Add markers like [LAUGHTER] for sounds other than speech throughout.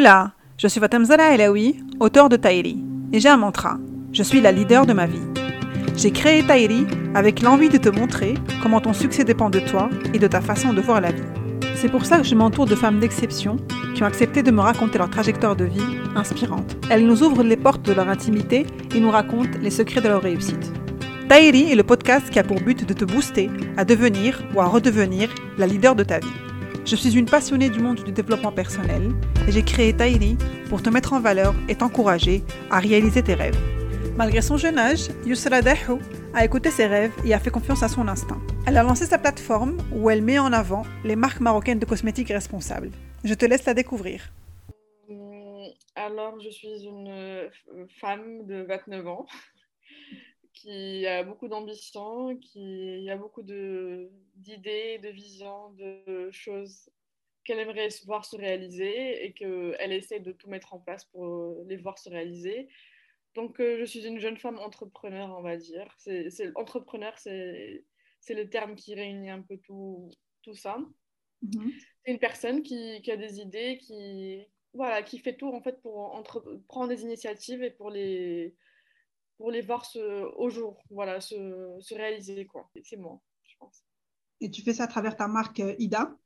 Hola, je suis Fatem Zara Elaoui, auteur de Tahiri, et j'ai un mantra. Je suis la leader de ma vie. J'ai créé Tahiri avec l'envie de te montrer comment ton succès dépend de toi et de ta façon de voir la vie. C'est pour ça que je m'entoure de femmes d'exception qui ont accepté de me raconter leur trajectoire de vie inspirante. Elles nous ouvrent les portes de leur intimité et nous racontent les secrets de leur réussite. Tahiri est le podcast qui a pour but de te booster à devenir ou à redevenir la leader de ta vie. Je suis une passionnée du monde du développement personnel et j'ai créé Tahiri pour te mettre en valeur et t'encourager à réaliser tes rêves. Malgré son jeune âge, Yusra Dahou a écouté ses rêves et a fait confiance à son instinct. Elle a lancé sa plateforme où elle met en avant les marques marocaines de cosmétiques responsables. Je te laisse la découvrir. Alors, je suis une femme de 29 ans [LAUGHS] qui a beaucoup d'ambition, qui a beaucoup d'idées, de, visions, de choses qu'elle aimerait voir se réaliser et qu'elle essaie de tout mettre en place pour les voir se réaliser. Donc, euh, je suis une jeune femme entrepreneur, on va dire. C'est, entrepreneur, c'est, le terme qui réunit un peu tout, tout ça. Mm-hmm. C'est une personne qui, qui, a des idées, qui, voilà, qui fait tout en fait pour entre, prendre des initiatives et pour les, pour les voir au jour, voilà, se, se réaliser. Quoi. C'est moi, je pense. Et tu fais ça à travers ta marque euh, Ida?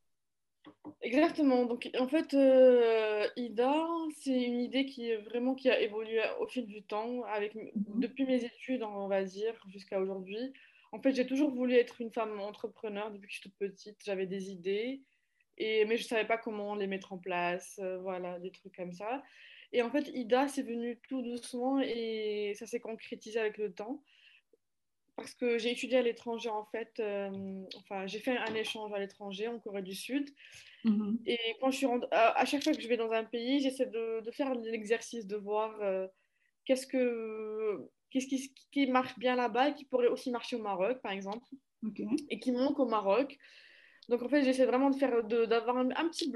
Exactement. Donc, en fait, euh, Ida, c'est une idée qui vraiment qui a évolué au fil du temps, avec, mhm. depuis mes études, on va dire, jusqu'à aujourd'hui. En fait, j'ai toujours voulu être une femme entrepreneur depuis que je suis toute petite. J'avais des idées, et, mais je ne savais pas comment les mettre en place, euh, voilà, des trucs comme ça. Et en fait, Ida, c'est venu tout doucement et ça s'est concrétisé avec le temps. Parce que j'ai étudié à l'étranger, en fait. Euh, enfin, j'ai fait un échange à l'étranger, en Corée du Sud. Mhm. Et quand je suis à, chaque fois que je vais dans un pays, j'essaie de, de, faire l'exercice de voir euh, qu'est-ce que qu'est-ce qui, qui, marche bien là-bas et qui pourrait aussi marcher au Maroc, par exemple, et qui manque au Maroc. Donc en fait, j'essaie vraiment de faire, d'avoir un, petit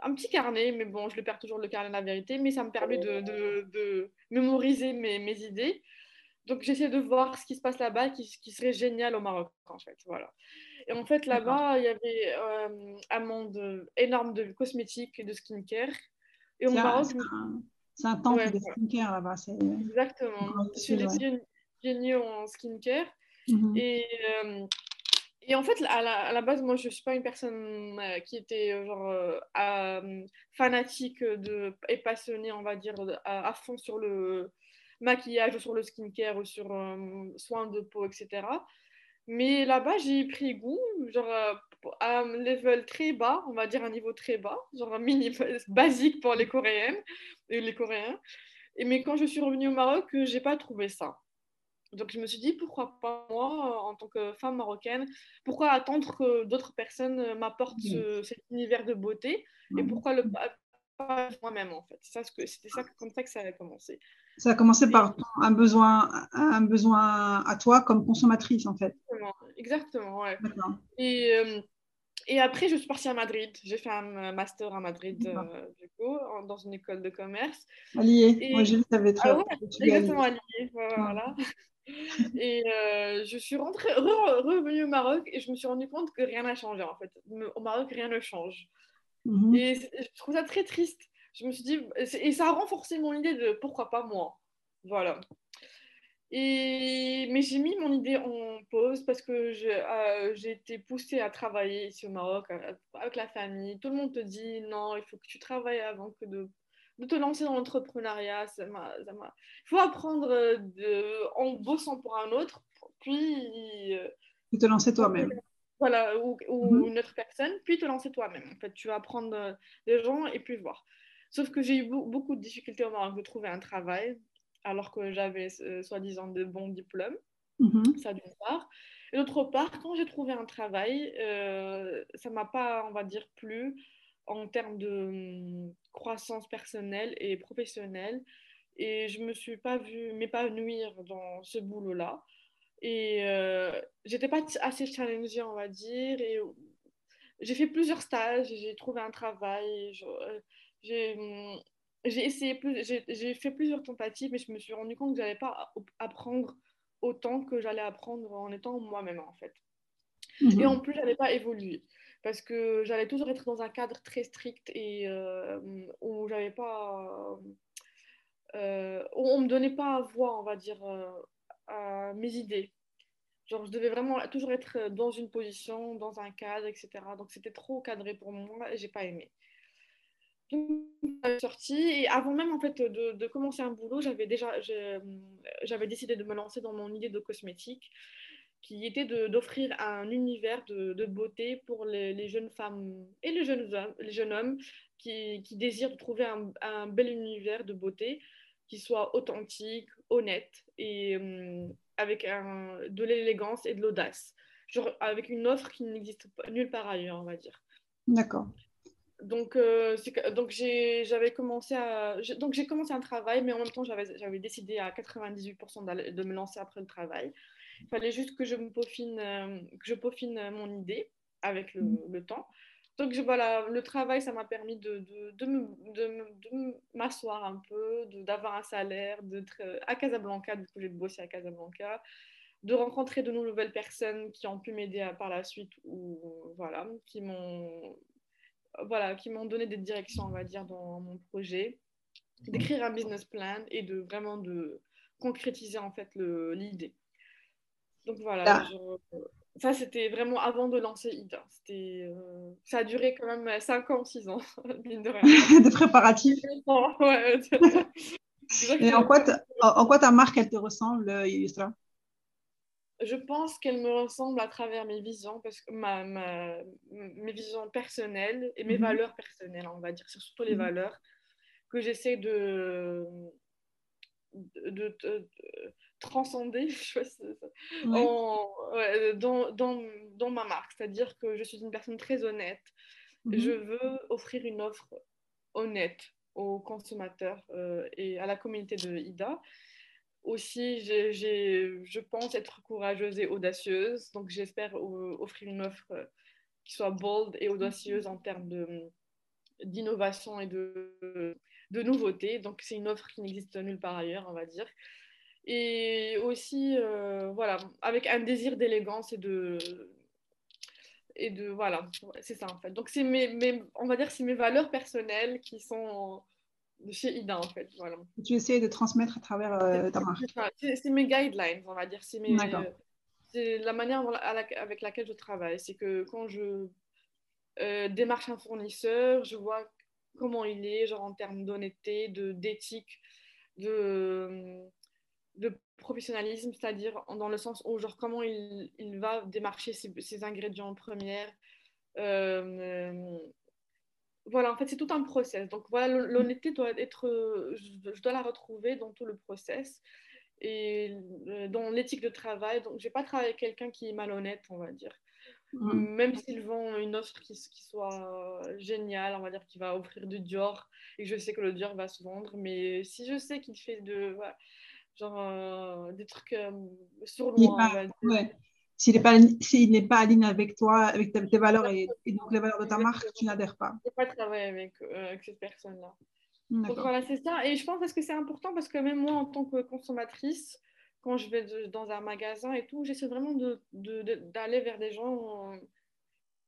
un petit carnet, mais bon, je le perds toujours le carnet, la vérité, mais ça me permet de, de, mémoriser mes, mes, idées. Donc j'essaie de voir ce qui se passe là-bas, qui, qui, serait génial au Maroc, en fait, voilà. Et en fait, là-bas, il y avait euh, un monde énorme de cosmétiques et de skincare. Et au Maroc, c'est un, temple de skincare là-bas. Exactement. Je suis les pionniers en skincare. Mm Et euh, et en fait, à la, base, moi, je ne suis pas une personne euh, qui était euh, genre euh, fanatique de, et passionnée, on va dire, à, fond sur le maquillage, sur le skincare, ou sur soins de peau, etc. Mais là-bas, j'ai pris goût, genre à un level très bas, on va dire un niveau très bas, genre un mini [LAUGHS] basique pour les Coréennes et les Coréens. Et, mais quand je suis revenue au Maroc, j'ai pas trouvé ça. Donc je me suis dit, pourquoi pas moi, en tant que femme marocaine, pourquoi attendre que d'autres personnes euh, m'apportent cet univers de beauté et pourquoi le pas moi-même en fait. C'était ça, comme ça que ça a commencé. Ça a commencé par un besoin, un besoin à toi comme consommatrice en fait. Exactement, ouais. Et, euh, et après, je suis partie à Madrid. J'ai fait un master à Madrid, euh, du coup, dans une école de commerce. Allié. Moi, j'ai vu que avais ah, ouais, Exactement, allié. Voilà. [LAUGHS] et euh, je suis rentrée, revenue au Maroc et je me suis rendu compte que rien n'a changé en fait. Au Maroc, rien ne change. Mhm. Et je trouve ça très triste. Je me suis dit, et ça a renforcé mon idée de pourquoi pas moi. Voilà. Et, mais j'ai mis mon idée en pause parce que euh, j'ai été poussée à travailler ici au Maroc avec la famille. Tout le monde te dit non, il faut que tu travailles avant que de de te lancer dans l'entrepreneuriat. Il faut apprendre euh, de, en bossant pour un autre, puis. Euh, te lancer toi-même. Voilà, ou, mhm. une autre personne, puis te lancer toi-même. En fait, tu vas apprendre euh, des gens et puis voir. Sauf que j'ai eu beaucoup de difficultés au Maroc de trouver un travail, alors que j'avais soi-disant de bons diplômes. Mhm. Ça d'une part. Et d'autre part, quand j'ai trouvé un travail, ça m'a pas, on va dire, plu en termes de hum, croissance personnelle et professionnelle. Et je ne me suis pas vue m'épanouir dans ce boulot-là. Et euh, j'étais pas assez challengée, on va dire. Et j'ai fait plusieurs stages, j'ai trouvé un travail. Euh, j'ai hum, j'ai essayé plus, j'ai fait plusieurs tentatives, mais je me suis rendu compte que je n'allais pas apprendre autant que j'allais apprendre en étant moi-même, en fait. Mhm. Et en plus, je n'avais pas évolué parce que j'allais toujours être dans un cadre très strict et euh, où j'avais pas. Euh, où on me donnait pas voix, on va dire, mes idées. Genre, je devais vraiment toujours être dans une position, dans un cadre, etc. Donc, c'était trop cadré pour moi et j'ai pas aimé. Donc, sorti et avant même en fait de, commencer un boulot, j'avais déjà j'avais décidé de me lancer dans mon idée de cosmétique qui était d'offrir un univers de, beauté pour les, jeunes femmes et les jeunes hommes, les jeunes hommes qui, qui désirent trouver un, bel univers de beauté qui soit authentique, honnête et euh, avec un, de l'élégance et de l'audace. Genre avec une offre qui n'existe nulle part ailleurs, on va dire. D'accord. Donc, euh, donc j'avais commencé à donc j'ai commencé un travail, mais en même temps j'avais décidé à 98% de me lancer après le travail. Il fallait juste que je me peaufine, euh, que je peaufine mon idée avec le, mm. le temps. Donc voilà, le travail, ça m'a permis de, de, de, m'asseoir un peu, d'avoir un salaire, d'être euh, à Casablanca, du coup j'ai bossé à Casablanca, de rencontrer de nouvelles personnes qui ont pu m'aider par la suite ou voilà, qui m'ont voilà, qui m'ont donné des directions, on va dire, dans mon projet, d'écrire un business plan et de vraiment de concrétiser en fait l'idée. Donc voilà, ça c'était vraiment avant de lancer IDA. C'était, euh, ça a duré quand même 5 ans, 6 ans, [LAUGHS] de [LAUGHS] Des préparatifs. [LAUGHS] ouais. Et en quoi, en quoi ta marque, elle te ressemble, Yusra je pense qu'elle me ressemble à travers mes visions, parce que ma, ma mes visions personnelles et mes mhm. valeurs personnelles, on va dire, c'est surtout les mhm. valeurs que j'essaie de, de, transcender [LAUGHS] dans, dans, dans, ma marque. C'est-à-dire que je suis une personne très honnête. Mhm. Je veux offrir une offre honnête aux consommateurs euh, et à la communauté de IDA aussi, je pense être courageuse et audacieuse. Donc, j'espère offrir une offre euh, qui soit bold et audacieuse en termes d'innovation et de, de nouveauté. Donc, c'est une offre qui n'existe nulle part ailleurs, on va dire. Et aussi, euh, voilà, avec un désir d'élégance et de. Et de. Voilà, c'est ça en fait. Donc, c'est mes, mes, on va dire c'est mes valeurs personnelles qui sont de chez Ida, en fait. Voilà. Tu essaies de transmettre à travers euh, ta marque. C'est mes guidelines, on va dire. C'est la manière avec laquelle je travaille. C'est que quand je euh, démarche un fournisseur, je vois comment il est, genre en termes d'honnêteté, d'éthique, de, de, professionnalisme, c'est-à-dire dans le sens où, genre, comment il, il va démarcher ses, ses ingrédients premiers. Euh, voilà, en fait, c'est tout un process. Donc voilà, l'honnêteté doit être, euh, je, dois la retrouver dans tout le process et euh, dans l'éthique de travail. Donc, je vais pas travailler avec quelqu'un qui est malhonnête, on va dire. Même s'ils vend une offre qui, qui, soit géniale, on va dire qu'il va offrir du Dior et que je sais que le Dior va se vendre, mais si je sais qu'il fait de, genre, euh, des trucs sournois, s'il n'est pas, n'est pas aligné avec toi, avec tes, valeurs et, donc les valeurs de ta marque, tu n'adhères pas. Je pas travailler avec, euh, avec cette personne-là. Donc voilà, c'est ça. Et je pense que c'est important parce que même moi, en tant que consommatrice, quand je vais dans un magasin et tout, j'essaie vraiment d'aller de, de, vers des gens euh,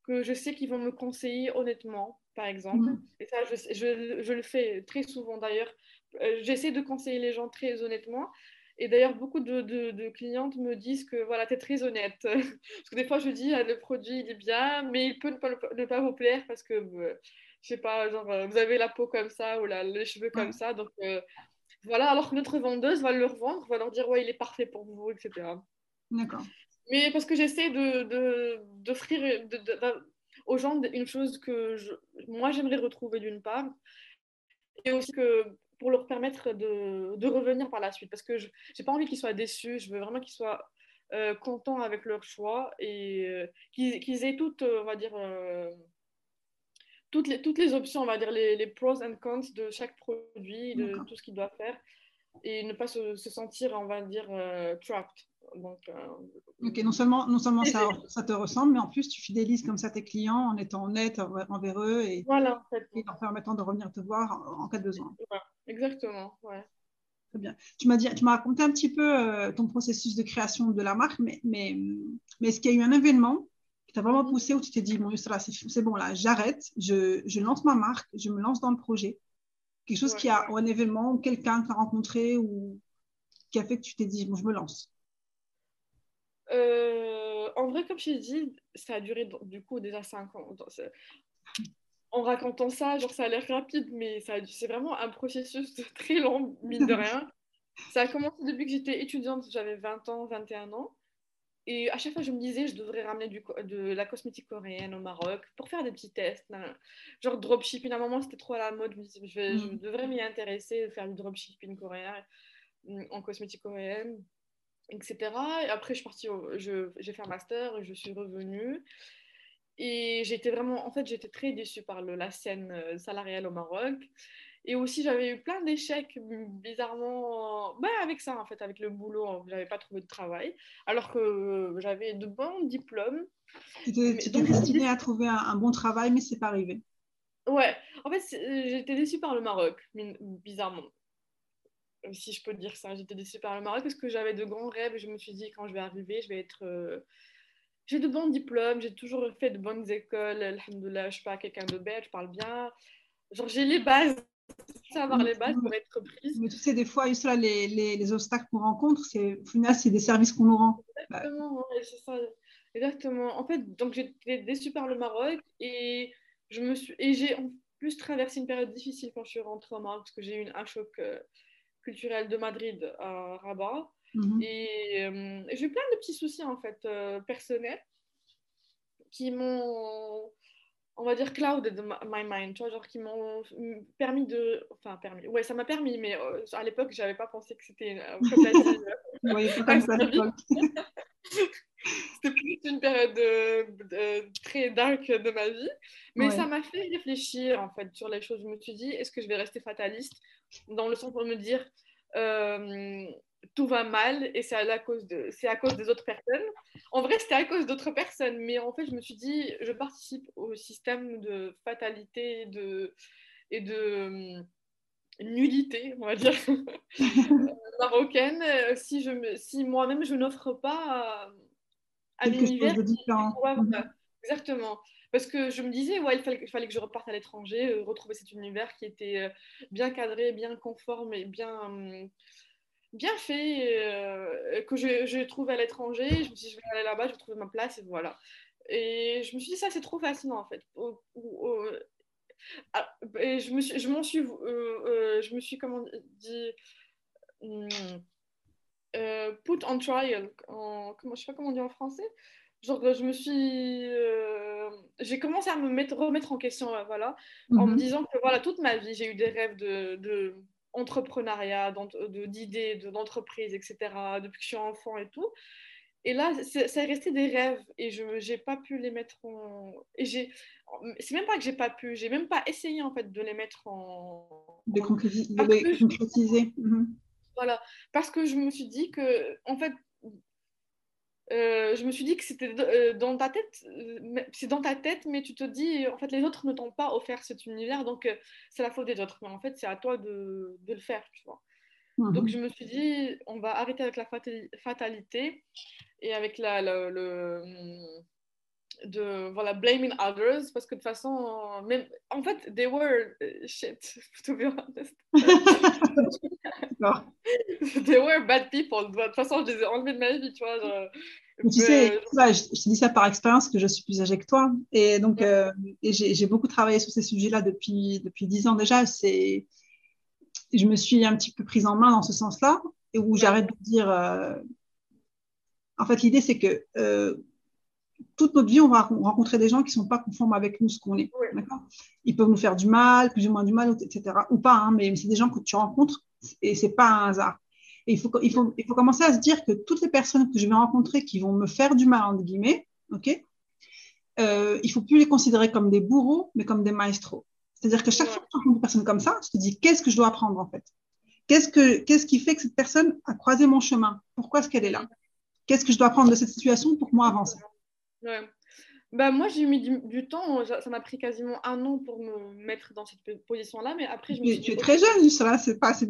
que je sais qu'ils vont me conseiller honnêtement, par exemple. Mhm. Et ça, je, je, je, le fais très souvent d'ailleurs. Euh, j'essaie de conseiller les gens très honnêtement. Et d'ailleurs, beaucoup de, de, clientes me disent que voilà, tu es très honnête. [LAUGHS] parce que des fois, je dis, ah, le produit, il est bien, mais il peut ne pas, ne pas vous plaire parce que, euh, je sais pas, genre, euh, vous avez la peau comme ça ou la, les cheveux comme ça. Donc, euh, voilà, alors que notre vendeuse va le revendre, va leur dire, ouais, il est parfait pour vous, etc. D'accord. Mais parce que j'essaie d'offrir de, aux gens une chose que je, moi, j'aimerais retrouver d'une part. Et aussi que pour leur permettre de, de, revenir par la suite. Parce que je n'ai pas envie qu'ils soient déçus, je veux vraiment qu'ils soient euh, contents avec leur choix et euh, qu'ils aient toutes, euh, on va dire, toutes, les, toutes les options, on va dire, les, les pros and cons de chaque produit, de tout ce qu'ils doivent faire et ne pas se, se sentir, on va dire, trapped. Donc, euh, ok, non seulement, non seulement ça, ça, te ressemble, mais en plus tu fidélises comme ça tes clients en étant honnête envers eux et, voilà, en fait. et leur permettant de revenir te voir en, cas de besoin. exactement, ouais. Très bien. Tu m'as dit, tu m'as raconté un petit peu euh, ton processus de création de la marque, mais, mais, mais est-ce qu'il y a eu un événement t'a vraiment mhm. poussé ou tu t'es dit, bon, c'est bon, là, j'arrête, je, je, lance ma marque, je me lance dans le projet Quelque chose qui a, ou un événement, ou quelqu'un que tu as rencontré, ou qui a fait que tu t'es dit, bon, je me lance euh, En vrai, comme je t'ai dit, ça a duré du coup déjà 5 ans. En racontant ça, genre ça a l'air rapide, mais c'est vraiment un processus [LAUGHS] très long, mine de [LAUGHS] rien. ça a commencé depuis que j'étais étudiante, j'avais 20 ans, 21 ans. Et à chaque fois, je me disais, je devrais ramener du, de la cosmétique coréenne au Maroc pour faire des petits tests. Genre dropshipping, à un moment, c'était trop à la mode. Je, je, mm. devrais m'y intéresser, faire du dropshipping coréen mm, en cosmétique coréenne, etc. Et après, je suis partie, j'ai fait un master et je suis revenue. Et j'étais vraiment, en fait, j'étais très déçue par le, la scène euh, salariale au Maroc. Et aussi, j'avais eu plein d'échecs, bizarrement, bah, avec ça, en fait, avec le boulot, je n'avais pas trouvé de travail, alors que j'avais de bons diplômes. Tu étais destinée à trouver un, bon travail, mais c'est pas arrivé. Ouais, en fait, j'étais déçue par le Maroc, bizarrement. Si je peux dire ça, j'étais déçue par le Maroc parce que j'avais de grands rêves et je me suis dit, quand je vais arriver, je vais être. Euh, j'ai de bons diplômes, j'ai toujours fait de bonnes écoles, alhamdoulilah, je ne suis pas quelqu'un de bête, je parle bien. Genre, j'ai les bases savoir les bases pour être prise. Mais tu sais, des fois, les, les, les obstacles qu'on rencontre, c'est, au final, c'est des services qu'on nous rend. Exactement, c'est ça. Exactement. En fait, donc j'étais déçue par le Maroc et je me suis et j'ai en plus traversé une période difficile quand je suis rentrée au Maroc parce que j'ai eu un choc euh, culturel de Madrid à Rabat mhm. et euh, j'ai eu plein de petits soucis en fait euh, personnels qui m'ont on va dire cloud de my mind, tu vois, genre qui m'ont permis de, enfin permis, ouais, ça m'a permis, mais euh, à l'époque, j'avais pas pensé que c'était, euh, [LAUGHS] comme oui, comme ça [LAUGHS] C'était plus une période très dark de ma vie, mais ça m'a fait réfléchir en fait sur les choses. Je me suis dit, est-ce que je vais rester fataliste dans le sens pour me dire, tout va mal et c'est à, cause de, c'est à cause des autres personnes. En vrai, c'était à cause d'autres personnes, mais en fait, je me suis dit, je participe au système de fatalité de, et de hum, nullité, on va dire, [LAUGHS] marocaine, si, je me, si moi-même je n'offre pas à, l'univers. Mhm. Exactement. Parce que je me disais, ouais, il fallait, que je reparte à l'étranger, euh, retrouver cet univers qui était euh, bien cadré, bien conforme et bien. Hum, bien fait, euh, que je, trouve à l'étranger. Je me suis dit, je vais aller là-bas, je vais trouver ma place, et voilà. Et je me suis dit, ça, c'est trop fascinant, en fait. Ah, et je me suis, je m'en suis, je me suis, comment dit, hmm, put on trial. En, comment, je sais pas comment on dit en français. Genre, je me suis, j'ai commencé à me mettre, remettre en question, voilà, en me mhm. disant que voilà, toute ma vie, j'ai eu des rêves de, de entrepreneuriat, d'idées, d'entreprise, etc., depuis que je suis enfant et tout. Et là, ça est resté des rêves et je n'ai pas pu les mettre en. Et j'ai. C'est même pas que j'ai pas pu, j'ai même pas essayé en fait de les mettre en. De, concrétiser. Mhm. Voilà, parce que je me suis dit que, en fait, euh, je me suis dit que c'était euh, dans ta tête, euh, c'est dans ta tête, mais tu te dis, en fait, les autres ne t'ont pas offert cet univers, donc c'est la faute des autres. Mais en fait, c'est à toi de, de, le faire, tu vois. Mhm. Donc je me suis dit, on va arrêter avec la fatalité et avec la, le, de voilà blaming others parce que de toute façon même en fait they were shit [LAUGHS] to be honest. [LAUGHS] They were bad people. De toute façon je les ai enlevés de ma vie tu vois tu sais je, te dis ça par expérience que je suis plus âgée que toi. Et donc euh, et j'ai beaucoup travaillé sur ces sujets là depuis depuis dix ans déjà. C'est je me suis un petit peu prise en main dans ce sens là et où j'arrête de dire euh, en fait l'idée c'est que euh, toute notre vie, on va rencontrer des gens qui ne sont pas conformes avec nous, ce qu'on est. Ils peuvent nous faire du mal, plus ou moins du mal, etc. Ou pas, hein, mais c'est des gens que tu rencontres et ce n'est pas un hasard. Et il faut, il, faut, il faut commencer à se dire que toutes les personnes que je vais rencontrer qui vont me faire du mal, entre guillemets, ok, euh, il ne faut plus les considérer comme des bourreaux, mais comme des maestros. C'est-à-dire que chaque fois que tu rencontres une personne comme ça, tu te dis qu'est-ce que je dois apprendre en fait? Qu'est-ce que qu'est-ce qui fait que cette personne a croisé mon chemin? Pourquoi est-ce qu'elle est là? Qu'est-ce que je dois apprendre de cette situation pour moi avancer? Ouais. Bah, moi, j'ai mis du, temps. Ça m'a pris quasiment un an pour me mettre dans cette position-là. Mais après, je me suis Tu es très jeune, ça, c'est pas, c'est,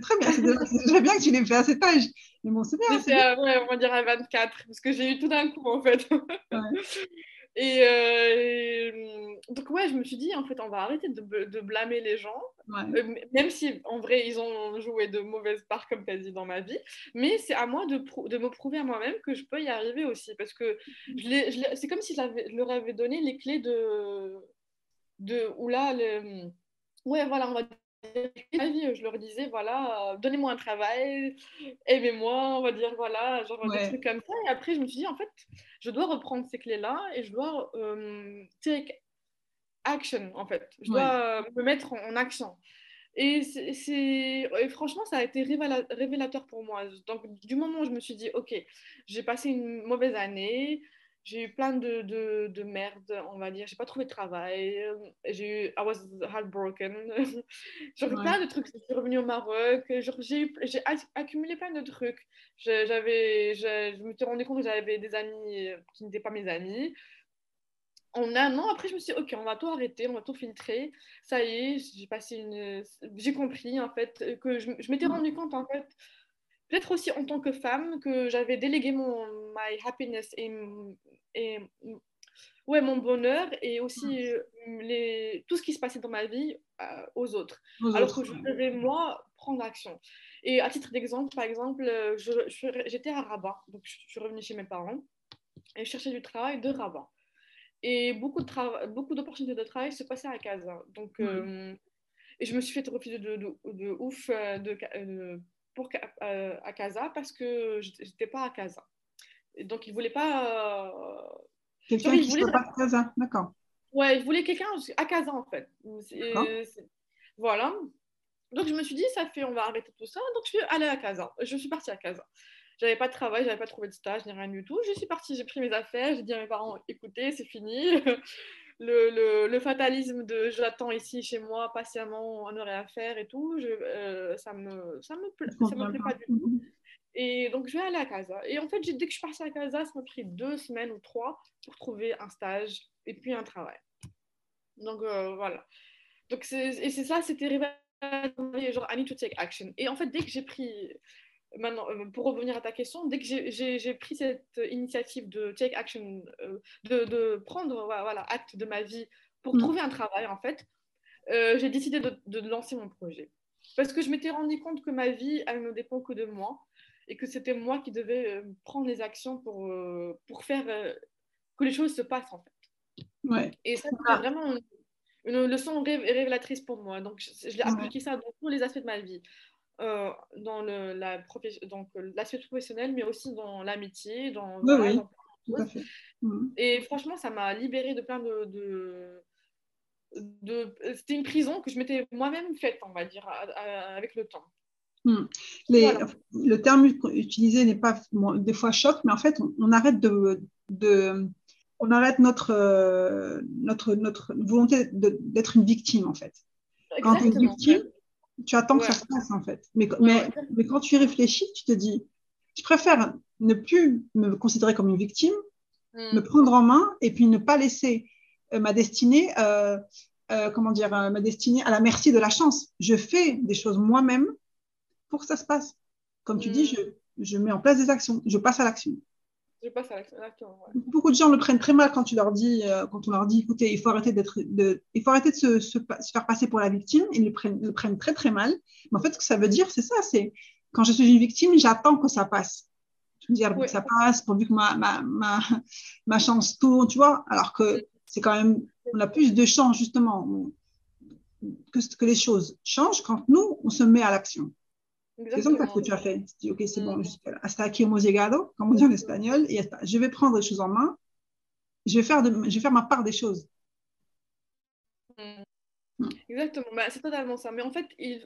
très bien. C'est bien que tu l'aies fait à cet âge. Mais bon, c'est bien. C'est, on va dire à 24, parce que j'ai eu tout d'un coup, en fait. [LAUGHS] Et, euh, donc, ouais, je me suis dit, en fait, on va arrêter de, de blâmer les gens, euh, même si en vrai, ils ont joué de mauvaises parts, comme tu as dit, dans ma vie. Mais c'est à moi de, de me prouver à moi-même que je peux y arriver aussi. Parce que c'est comme si je, leur avais donné les clés de. de ou là, le, ouais, voilà, on va ma vie, je leur disais, voilà, euh, donnez-moi un travail, aimez-moi, on va dire, voilà, genre des trucs comme ça. Et après, je me suis dit, en fait, je dois reprendre ces clés-là et je dois euh, take action, en fait. Je dois me mettre en, action. Et, c'est, franchement, ça a été révélateur pour moi. Donc, du moment où je me suis dit, OK, j'ai passé une mauvaise année, j'ai eu plein de, de, de, merde, on va dire. J'ai pas trouvé de travail. J'ai eu, I was heartbroken. [LAUGHS] j'ai eu plein de trucs. Je suis revenue au Maroc. J'ai accumulé plein de trucs. J'avais, je, me suis rendu compte que j'avais des amis qui n'étaient pas mes amis. En un an, après, je me suis dit, OK, on va tout arrêter, on va tout filtrer. Ça y est, j'ai passé une. J'ai compris, en fait, que je, je m'étais rendu compte, en fait, peut-être aussi en tant que femme, que j'avais délégué mon my happiness et, et ouais, mon bonheur et aussi euh, les, tout ce qui se passait dans ma vie euh, aux autres. Alors que je devais, moi, prendre action. Et à titre d'exemple, par exemple, euh, j'étais à Rabat, donc je, suis revenue chez mes parents et je cherchais du travail de Rabat. Et beaucoup de beaucoup d'opportunités de travail se passaient à Casa. Donc, et je me suis fait refuser de, de, de ouf de, pour, à Casa parce que je n'étais pas à Casa. Donc, il voulait pas. Euh, quelqu'un qui pas à Casa, d'accord. Ouais, il voulait quelqu'un à Casa, en fait. Voilà. Donc, je me suis dit, ça fait, on va arrêter tout ça. Donc, je suis allée à Casa. Je suis partie à Casa. J'avais pas de travail, j'avais pas trouvé de stage, ni rien du tout. Je suis partie, j'ai pris mes affaires, j'ai dit à mes parents, écoutez, c'est fini. Le, le, fatalisme de j'attends ici chez moi patiemment, on aurait à faire et tout, je, euh, ça me, ça me, plaît, ça me plaît pas du tout. Et donc, je vais aller à Casa. Et en fait, dès que je suis partie à Casa, ça m'a pris deux semaines ou trois pour trouver un stage et puis un travail. Donc, euh, voilà. Donc, et c'est ça, c'était genre, I need to take action. Et en fait, dès que j'ai pris, maintenant, euh, pour revenir à ta question, dès que j'ai pris cette initiative de take action, euh, de, de, prendre voilà, acte de ma vie pour mm. trouver un travail, en fait, j'ai décidé de, de, lancer mon projet. Parce que je m'étais rendu compte que ma vie, elle ne dépend que de moi et que c'était moi qui devais euh, prendre les actions pour, euh, pour faire euh, que les choses se passent en fait. Ouais. Et ça, c'était vraiment une, leçon révélatrice pour moi. Donc, je, l'ai appliqué ça dans tous les aspects de ma vie. Dans le, la donc l'aspect professionnel, mais aussi dans l'amitié, dans, oui, oui. Mmh. Et franchement, ça m'a libérée de plein de, de, de... c'était une prison que je m'étais moi-même faite, on va dire, avec le temps. Hmm. Le terme utilisé n'est pas des fois choc, mais en fait, on, arrête de, de, on arrête notre, euh, notre, notre volonté d'être une victime, en fait. Quand tu es victime, tu attends que ça se passe, en fait. Mais, mais, mais, quand tu y réfléchis, tu te dis, je préfère ne plus me considérer comme une victime, hmm. me prendre en main et puis ne pas laisser euh, ma destinée, euh, comment dire, ma destinée à la merci de la chance. Je fais des choses moi-même pour que ça se passe. Comme tu dis, mm. je, je, mets en place des actions, je passe à l'action. Je passe à l'action, Beaucoup de gens le prennent très mal quand tu leur dis, euh, quand on leur dit, écoutez, il faut arrêter d'être, de, il faut arrêter de se, se, faire passer pour la victime. Ils le prennent, le prennent très très mal. Mais en fait, ce que ça veut dire, c'est ça, c'est quand je suis une victime, j'attends que ça passe. Je veux dire, que ça passe, pourvu que ma, ma, ma, ma chance tourne, tu vois. Alors que c'est quand même, on a plus de chance justement que, que les choses changent quand nous, on se met à l'action. C'est ça que tu as fait. Tu dis, OK, c'est bon, hasta aquí hemos llegado, comme on dit en espagnol, et je vais prendre les choses en main, je vais faire, de, je vais faire ma part des choses. Mm. Exactement, bah, c'est totalement ça. Mais en fait, il,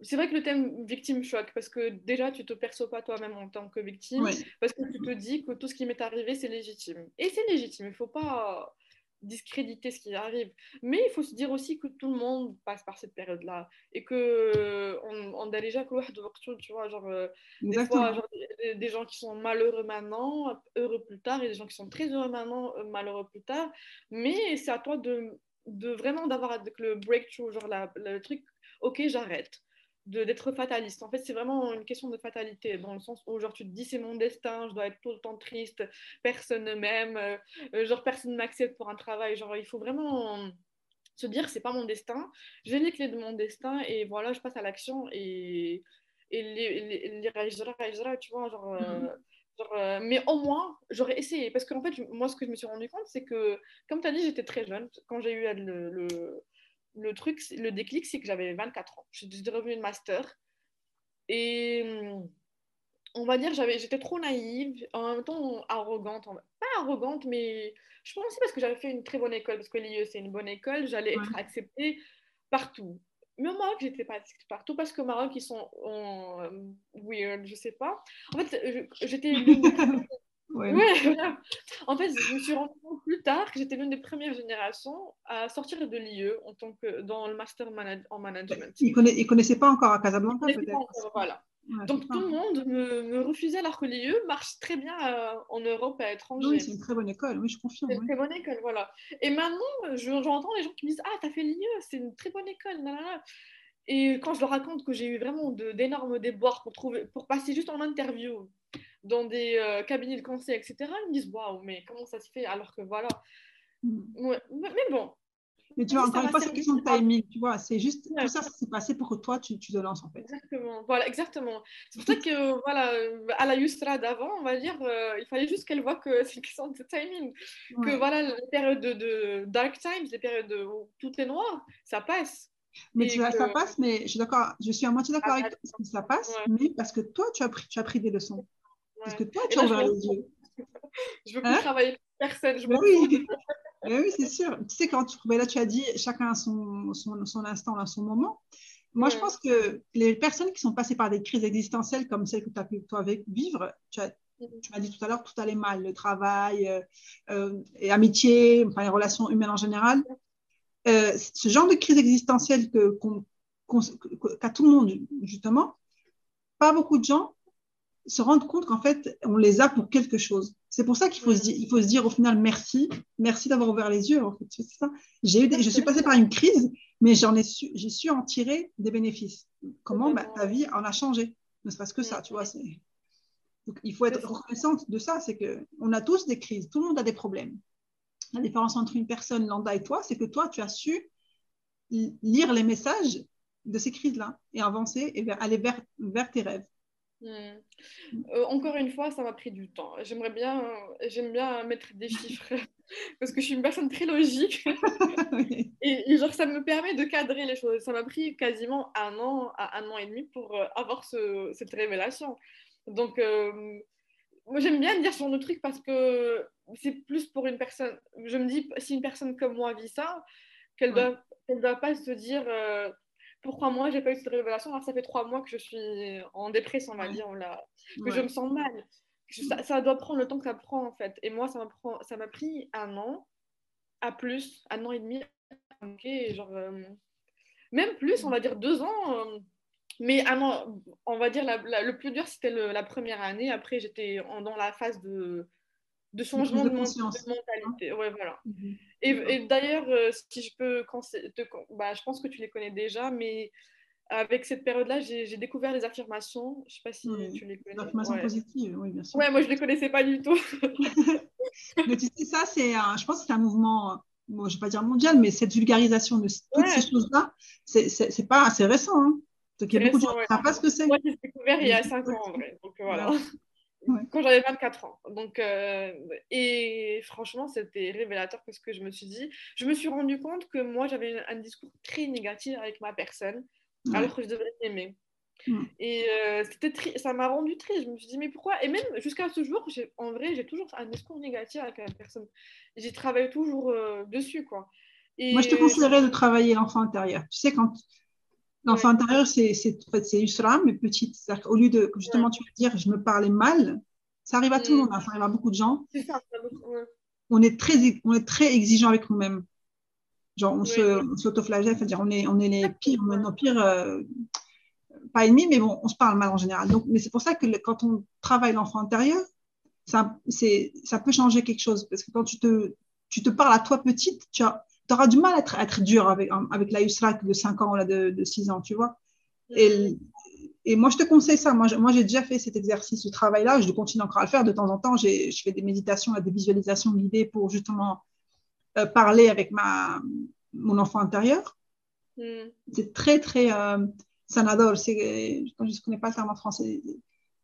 c'est vrai que le thème victime choque parce que déjà, tu ne te perçois pas toi-même en tant que victime, parce que tu te dis que tout ce qui m'est arrivé, c'est légitime. Et c'est légitime, il ne faut pas discréditer ce qui arrive. Mais il faut se dire aussi que tout le monde passe par cette période-là et que on, a déjà tu vois, genre, euh, des fois, genre, des, gens qui sont malheureux maintenant, heureux plus tard, et des gens qui sont très heureux maintenant, euh, malheureux plus tard. Mais c'est à toi de, de vraiment d'avoir le breakthrough, genre la, le truc, ok, j'arrête. D'être fataliste. En fait, c'est vraiment une question de fatalité, dans le sens où genre tu te dis c'est mon destin, je dois être tout le temps triste, personne ne m'aime, euh, genre personne ne m'accepte pour un travail. Genre il faut vraiment se dire c'est pas mon destin, j'ai les clés de mon destin et voilà, je passe à l'action et, et les, les, les, tu vois, genre, euh, euh, mais au moins, j'aurais essayé. Parce qu'en fait, moi, ce que je me suis rendu compte, c'est que, comme tu as dit, j'étais très jeune. Quand j'ai eu le, le, le, truc, le déclic, c'est que j'avais 24 ans. J'étais revenue de master. Et hum, on va dire, j'étais trop naïve, en même temps arrogante. Pas arrogante, mais je pense aussi parce que j'avais fait une très bonne école, parce que l'IE, c'est une bonne école, j'allais être acceptée partout. Mais au Maroc, j'étais pas acceptée partout parce qu'au Maroc, ils sont en, weird, je sais pas. En fait, j'étais [LAUGHS] Ouais. En fait, je me suis rendu compte plus tard que j'étais l'une des premières générations à sortir de l'IE en tant que dans le master en management. Ils ne connaissaient pas encore à Casablanca, peut-être? Voilà. Donc tout le monde me, me, refusait alors que l'IE marche très bien euh, en Europe à l'étranger. Oui, c'est une très bonne école, oui, je confirme. C'est une très bonne école, voilà. Et maintenant, j'entends les gens qui me disent Ah, t'as fait l'IE, c'est une très bonne école. Et quand je leur raconte que j'ai eu vraiment d'énormes déboires pour, trouver, pour passer juste en interview dans des euh, cabinets de conseil, etc., ils me disent Waouh, mais comment ça se fait? Alors que voilà. Mm. mais bon, mais tu vois, encore une fois, c'est une question de timing, tu vois. C'est juste, tout ça, ça s'est passé pour que toi, tu, tu, te lances, en fait. Exactement, voilà, exactement. C'est pour ça que, voilà, à la Yusra d'avant, on va dire, euh, il fallait juste qu'elle voit que [LAUGHS] c'est une question de timing. Que, voilà, les périodes de, dark times, les périodes où tout est noir, ça passe. Mais tu vois, ça passe, mais je suis d'accord, je suis à moitié d'accord ah, avec toi, parce que ça passe, mais parce que toi, tu as pris, tu as pris des leçons. Parce que toi, tu as ouvert les yeux. [LAUGHS] je veux plus hein travailler personne, je veux oui. [LAUGHS] oui, c'est sûr. Tu sais, quand tu, ben là, tu as dit chacun a son, son, son instant, a son moment. Moi, je pense que les personnes qui sont passées par des crises existentielles comme celles que tu as pu toi vivre, tu, tu m'as dit tout à l'heure, tout allait mal, le travail, euh, euh, et amitié, enfin, les relations humaines en général. Euh, ce genre de crise existentielle qu'a tout le monde, justement, pas beaucoup de gens se rendent compte qu'en fait, on les a pour quelque chose. C'est pour ça qu'il faut, se dire, il faut se dire au final merci, merci d'avoir ouvert les yeux. En fait. ça. J'ai eu je suis passée par une crise, mais j'en ai su, j'ai su en tirer des bénéfices. Comment? Bah, ta vie en a changé, ne serait-ce que ça, tu vois. Donc, il faut être reconnaissante de ça, c'est que on a tous des crises, tout le monde a des problèmes. La différence entre une personne lambda et toi, c'est que toi, tu as su lire les messages de ces crises-là et avancer et aller vers, vers tes rêves. Euh, encore une fois, ça m'a pris du temps. J'aimerais bien, j'aime bien mettre des chiffres [LAUGHS] parce que je suis une personne très logique [LAUGHS] et, genre ça me permet de cadrer les choses. Ça m'a pris quasiment un an à un an et demi pour euh, avoir ce, cette révélation. Donc euh, moi j'aime bien dire sur le truc parce que c'est plus pour une personne. Je me dis si une personne comme moi vit ça, qu'elle ne doit, doit pas se dire pourquoi moi j'ai pas eu cette révélation alors ça fait trois mois que je suis en dépression on va dire que je me sens mal. Ça, doit prendre le temps que ça prend en fait. Et moi ça m'a ça m'a pris un an à plus un an et demi genre euh, même plus on va dire deux ans euh, mais un an, on va dire le plus dur c'était la première année. Après j'étais dans la phase de de changement de, mentalité. Ouais, voilà. Mhm. Et, d'ailleurs, euh, si je peux, bah, je pense que tu les connais déjà, mais avec cette période-là, j'ai découvert les affirmations. Je ne sais pas si tu les connais. Les affirmations positives, oui, bien sûr. Ouais, moi, je ne les connaissais pas du tout. [LAUGHS] mais tu sais, ça, c'est, je pense que c'est un mouvement, bon, je ne vais pas dire mondial, mais cette vulgarisation de toutes ces choses-là, c'est pas assez récent. Hein. Donc, il y a beaucoup de gens qui ne savent pas ce que c'est. Moi, j'ai découvert il y a 5 ans, en vrai. Donc, voilà quand j'avais 24 ans. Donc, euh, et franchement, c'était révélateur parce que je me suis dit, je me suis rendu compte que moi, j'avais un, discours très négatif avec ma personne, alors que je devrais l'aimer. Et euh, c'était ça m'a rendu triste. Je me suis dit, mais pourquoi? Et même jusqu'à ce jour, en vrai, j'ai toujours un discours négatif avec la personne. J'y travaille toujours euh, dessus, quoi. Et moi, je te conseillerais de travailler l'enfant intérieur. Tu sais, quand L'enfant intérieur, c'est Yusra, mais petite. Au lieu de, justement, tu veux dire, je me parlais mal, ça arrive à tout le monde, hein, ça arrive à beaucoup de gens. Ça, on, est très, on est très exigeant avec nous-mêmes. Genre, on s'autoflagelle, c'est-à-dire, on est, on est les pires, on est nos pires, euh, pas ennemis, mais bon, on se parle mal en général. Donc, mais c'est pour ça que quand on travaille l'enfant intérieur, ça, ça peut changer quelque chose. Parce que quand tu te, tu te parles à toi petite, tu as, tu auras du mal à être, être dur avec, avec la Yusra de 5 ans ou là, de, de 6 ans, tu vois. Et, et moi, je te conseille ça. Moi, moi j'ai déjà fait cet exercice, ce travail-là. Je continue encore à le faire. De temps en temps, je fais des méditations, des visualisations guidées pour justement euh, parler avec ma, mon enfant intérieur. Mm. C'est très, très euh, sanador. Je ne connais pas le terme en français.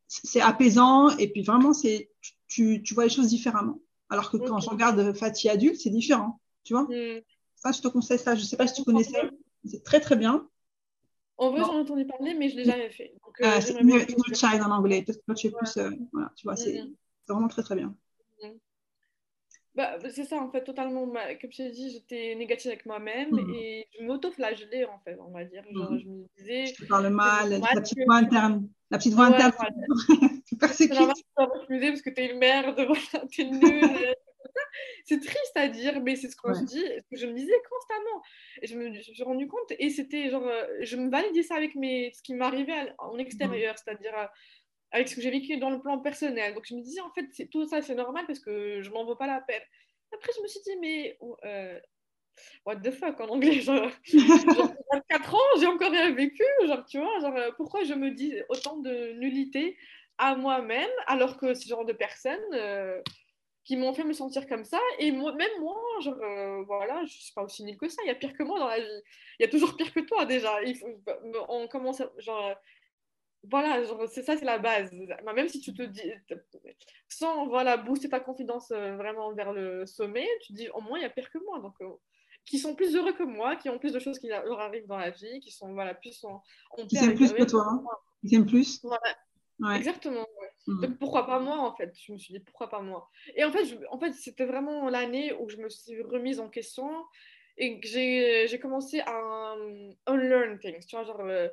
C'est apaisant et puis vraiment, c'est tu, tu, vois les choses différemment. Alors que quand je regarde Fatih adulte, c'est différent. Tu vois? Mm. Ça, je te conseille ça. Je ne sais pas si tu connaissais. C'est très, très bien. En vrai, j'en ai entendu parler, mais je ne l'ai jamais fait. Donc, euh, c'est Inner Child en anglais. Que tu es plus. Euh, voilà, tu vois, c'est mm. vraiment très, très bien. Bah, c'est ça, en fait, totalement. Comme je t'ai dit, j'étais négative avec moi-même mm. et je m'auto-flagellais, en fait, on va dire. Genre, mm. je me disais. Je parle mal, la petite voix interne. La petite voix interne. [LAUGHS] tu persécutes. Je parce que t'es une merde, [LAUGHS] voilà, t'es nulle. [LAUGHS] c'est triste à dire, mais c'est ce que je dis, que je me disais constamment. Et je me, suis rendu compte, et c'était genre, euh, je me validais ça avec mes, ce qui m'arrivait en extérieur, mm. c'est-à-dire euh, avec ce que j'ai vécu dans le plan personnel. Donc je me disais, en fait, tout ça, c'est normal parce que je m'en veux pas la peine. Après, je me suis dit, mais euh, what the fuck en anglais [LAUGHS] genre, genre [LAUGHS] 24 ans, j'ai encore rien vécu. Genre, tu vois, genre, pourquoi je me dis autant de nullité à moi-même alors que ce genre de personnes euh, qui m'ont fait me sentir comme ça. Et moi, même moi, genre, voilà, je suis pas aussi nulle que ça. Il y a pire que moi dans la vie. Il y a toujours pire que toi déjà. Il faut, on commence, genre voilà, c'est ça, c'est la base. Même si tu te dis, sans voilà, booster ta confidence euh, vraiment vers le sommet, tu te dis au moins il y a pire que moi. Donc, euh, qui sont plus heureux que moi, qui ont plus de choses qui leur arrivent dans la vie, qui sont voilà, plus en, en Qui plus que toi. Hein. Qui aiment Exactement. Mm. Donc pourquoi pas moi en fait? Je me suis dit pourquoi pas moi? Et en fait, en fait c'était vraiment l'année où je me suis remise en question et que j'ai commencé à unlearn things. Tu vois, genre. Euh,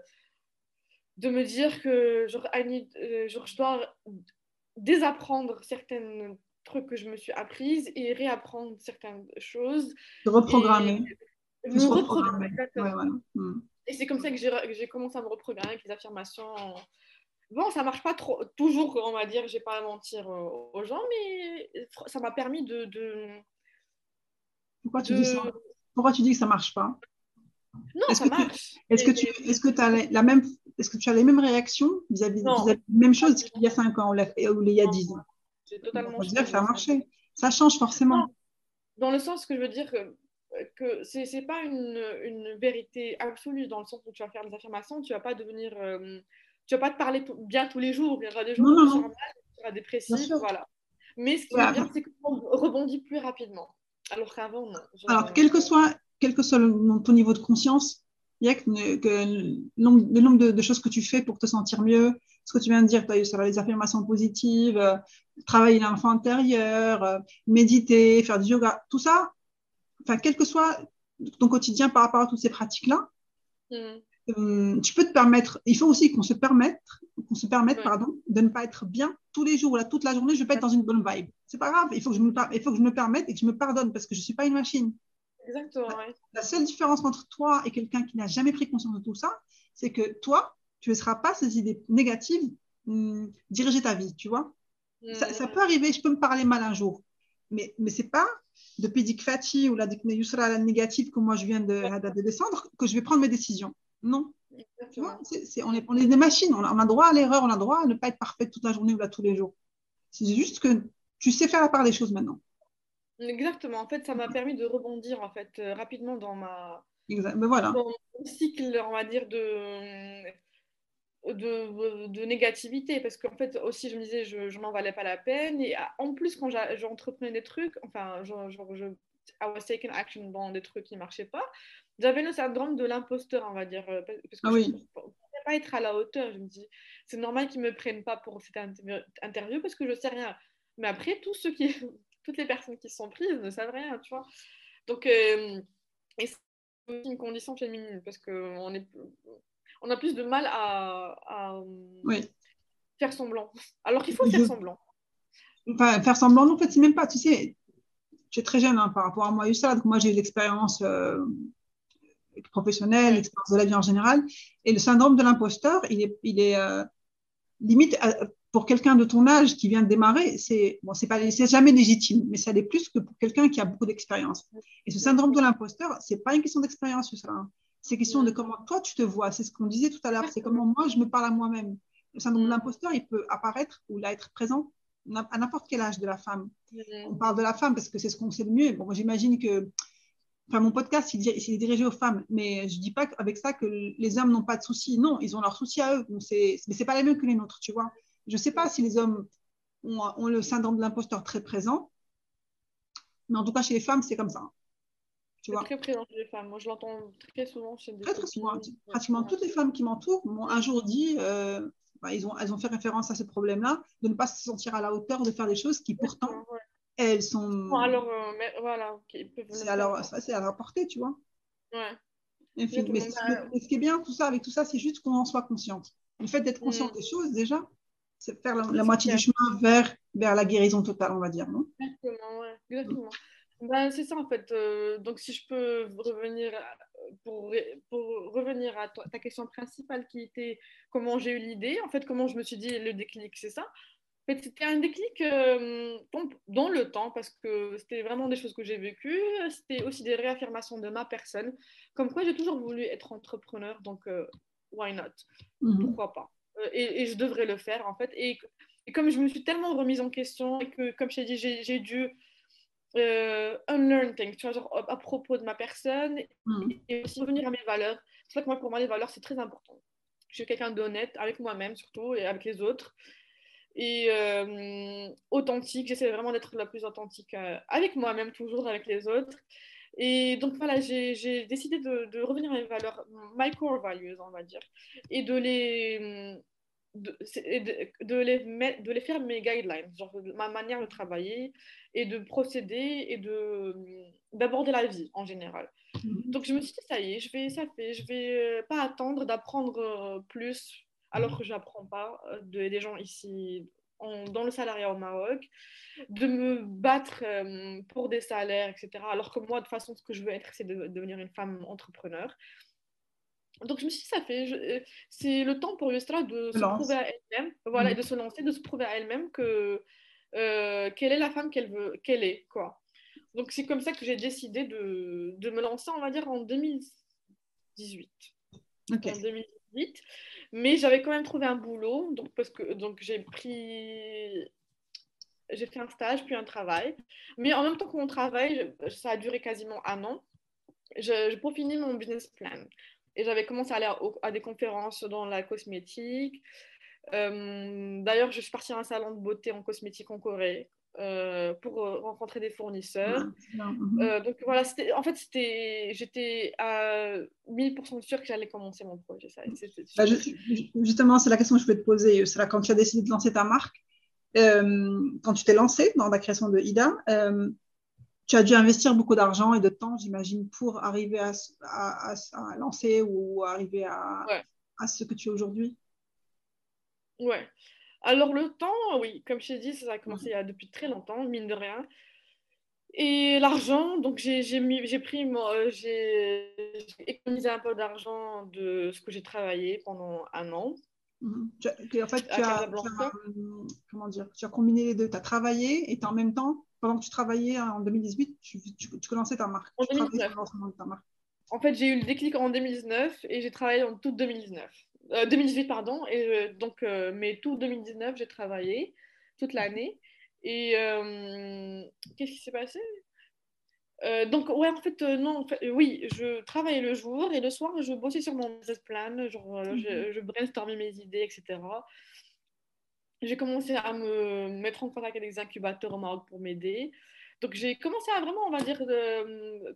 de me dire que genre, euh, genre, je dois désapprendre certaines trucs que je me suis apprises et réapprendre certaines choses. Reprogrammer. Me reprogrammer. Hmm. Et c'est comme ça que j'ai commencé à me reprogrammer avec les affirmations. Bon, ça marche pas trop, toujours, on va dire, j'ai pas à mentir aux gens, mais ça m'a permis de, de... Pourquoi, tu dis ça? Pourquoi tu dis que ça marche pas? Non, ça marche. Est-ce que tu est-ce que as la même est-ce que tu as les mêmes réactions vis-à-vis de la même chose qu'il y a 5 ans ou, il y a 10 ans? C'est totalement. dire que ça a marché. Ça change forcément. Dans le sens que je veux dire que que c'est n'est pas une, une, vérité absolue dans le sens où tu vas faire des affirmations, tu vas pas devenir, euh, tu vas pas te parler bien tous les jours, il y aura des jours où tu seras mal, tu seras dépressif, voilà. Mais ce qui est bien, c'est qu'on rebondit plus rapidement. Alors qu'avant, non. Alors, quel que soit quel que soit ton niveau de conscience, il y a que, le nombre, de, choses que tu fais pour te sentir mieux, ce que tu viens de dire, ça va les affirmations positives, euh, travailler l'enfant intérieur, euh, méditer, faire du yoga, tout ça, enfin, quel que soit ton quotidien par rapport à toutes ces pratiques-là, mm. Euh, tu peux te permettre, il faut aussi qu'on se permette, qu'on se permette pardon, de ne pas être bien tous les jours, là, toute la journée, je vais pas être dans une bonne vibe. C'est pas grave, il faut, que je me, il faut que je me permette et que je me pardonne parce que je ne suis pas une machine. Exactement. La seule différence entre toi et quelqu'un qui n'a jamais pris conscience de tout ça, c'est que toi, tu ne laisseras pas ces idées négatives hum, diriger ta vie, tu vois. Ça, hmm. peut arriver, je peux me parler mal un jour, mais, mais ce n'est pas depuis Dick Fati ou la Yusra la négative que moi je viens de, de, descendre que je vais prendre mes décisions. Non. on, est, on, est, des machines, on a, on a droit à l'erreur, on a droit à ne pas être parfait toute la journée ou là tous les jours. C'est juste que tu sais faire la part des choses maintenant. Exactement. En fait, ça m'a permis de rebondir en fait euh, rapidement dans ma ben voilà. dans mon cycle, on va dire de de, de négativité parce qu'en fait aussi je me disais je, je m'en valais pas la peine et en plus quand j'entreprenais des trucs enfin genre, je I was taking action dans des trucs qui marchaient pas j'avais le syndrome de l'imposteur on va dire euh, parce que ah je ne pouvais pas être à la hauteur je me dis c'est normal qu'ils me prennent pas pour cette interview parce que je sais rien mais après tous ceux qui [LAUGHS] toutes les personnes qui sont prises ne savent rien, tu vois. Donc, euh, et c'est une condition féminine parce qu'on est, on a plus de mal à, faire semblant. Alors qu'il faut faire semblant. Enfin, faire semblant, en fait, c'est même pas, tu sais, es très jeune hein, par rapport à moi, donc moi j'ai eu l'expérience euh, professionnelle, l'expérience de la vie en général, et le syndrome de l'imposteur, il est, il est euh, limite pour quelqu'un de ton âge qui vient de démarrer, c'est bon, c'est pas, c'est jamais légitime, mais ça l'est plus que pour quelqu'un qui a beaucoup d'expérience. Et ce syndrome de l'imposteur, c'est pas une question d'expérience, ça. Hein. C'est question de comment toi tu te vois. C'est ce qu'on disait tout à l'heure. C'est comment moi je me parle à moi-même. Le syndrome de l'imposteur, il peut apparaître ou là être présent à n'importe quel âge de la femme. On parle de la femme parce que c'est ce qu'on sait le mieux. Bon, j'imagine que Enfin, mon podcast, il, est dirigé aux femmes, mais je ne dis pas avec ça que les hommes n'ont pas de soucis. Non, ils ont leurs soucis à eux. mais ce n'est pas les mêmes que les nôtres, tu vois. Je ne sais pas si les hommes ont, le syndrome de l'imposteur très présent, mais en tout cas, chez les femmes, c'est comme ça. Tu vois. très présent chez les femmes. Moi, je l'entends très souvent chez des Très, très souvent. Pratiquement toutes les femmes qui m'entourent m'ont un jour dit, euh, bah, ils ont, elles ont fait référence à ce problème-là, de ne pas se sentir à la hauteur de faire des choses qui pourtant elles sont. alors, euh, voilà. C'est alors, ça, c'est à rapporter, tu vois. Ouais. mais, ce qui est bien, tout ça, avec tout ça, c'est juste qu'on en soit consciente. Le fait d'être consciente mm. des choses, déjà, c'est faire la, moitié du chemin vers, vers la guérison totale, on va dire, non? Exactement, ouais. Exactement. Ben, c'est ça, en fait. Euh, donc, si je peux revenir pour, pour revenir à ta question principale qui était comment j'ai eu l'idée, en fait, comment je me suis dit le déclic, c'est ça? C'était un déclic euh, dans le temps parce que c'était vraiment des choses que j'ai vécues. C'était aussi des réaffirmations de ma personne. Comme quoi, j'ai toujours voulu être entrepreneur, donc euh, why not? Mhm. Pourquoi pas? Euh, et, je devrais le faire en fait. Et, comme je me suis tellement remise en question et que, comme je t'ai dit, j'ai dû unlearn things, tu vois, genre, à propos de ma personne mhm. et aussi revenir à mes valeurs. C'est vrai que moi, pour moi, les valeurs, c'est très important. Je suis quelqu'un d'honnête avec moi-même surtout et avec les autres et euh, authentique. J'essaie vraiment d'être la plus authentique euh, avec moi-même, toujours avec les autres. Et donc voilà, j'ai décidé de, revenir à mes valeurs, my core values, on va dire, et de les, de, de, les, de les faire mes guidelines, genre ma manière de travailler et de procéder et d'aborder la vie en général. Mm-hmm. Donc je me suis dit, ça y est, je vais, ça fait, je vais euh, pas attendre d'apprendre plus alors mm. que je n'apprends pas euh, de, des gens ici dans le salariat au Maroc, de me battre euh, pour des salaires, etc. Alors que moi, de toute façon, ce que je veux être, c'est de, devenir une femme entrepreneur. Donc je me suis dit, ça fait, euh, c'est le temps pour Yustra de se prouver à elle-même, voilà, et de mm. se lancer, de se prouver à elle-même que quelle est la femme qu'elle veut, qu'elle est, quoi. Donc c'est comme ça que j'ai décidé de, de, me lancer, on va dire, en 2018. En 2018. Mais j'avais quand même trouvé un boulot, donc, parce que donc j'ai pris. J'ai fait un stage, puis un travail. Mais en même temps que mon travail, ça a duré quasiment un an. Je, finir mon business plan. Et j'avais commencé à aller à, des conférences dans la cosmétique. Euh, d'ailleurs, je suis partie à un salon de beauté en cosmétique en Corée euh, pour euh, rencontrer des fournisseurs. Mhm. Euh, donc voilà, en fait, j'étais à 1000% sûre que j'allais commencer mon projet. Ça, bah, justement, c'est la question que je voulais te poser. C'est là quand tu as décidé de lancer ta marque, quand tu t'es lancé dans la création de Ida, tu as dû investir beaucoup d'argent et de temps, j'imagine, pour arriver à, à, lancer ou arriver à, à ce que tu es aujourd'hui. Ouais. Alors le temps, oui, comme je t'ai dit, ça a commencé il y a depuis très longtemps, mine de rien. Et l'argent, donc j'ai pris, euh, j'ai économisé un peu d'argent de ce que j'ai travaillé pendant un an. Mhm. en fait, tu as, euh, comment dire, tu as combiné les deux. Tu as travaillé et en même temps, pendant que tu travaillais en 2018, tu, commençais ta marque. En 2019. En fait, j'ai eu le déclic en 2019 et j'ai travaillé en toute 2019. 2018, euh, pardon. Et, euh, donc, euh, mais tout 2019, j'ai travaillé toute l'année. Et qu'est-ce qui s'est passé? Donc, ouais, en fait, non, oui, je travaillais le jour et le soir, je bossais sur mon business plan, genre, je, mhm. je, brainstormais mes idées, etc. J'ai commencé à me mettre en contact avec des incubateurs au Maroc pour m'aider. Donc, j'ai commencé à vraiment, on va dire,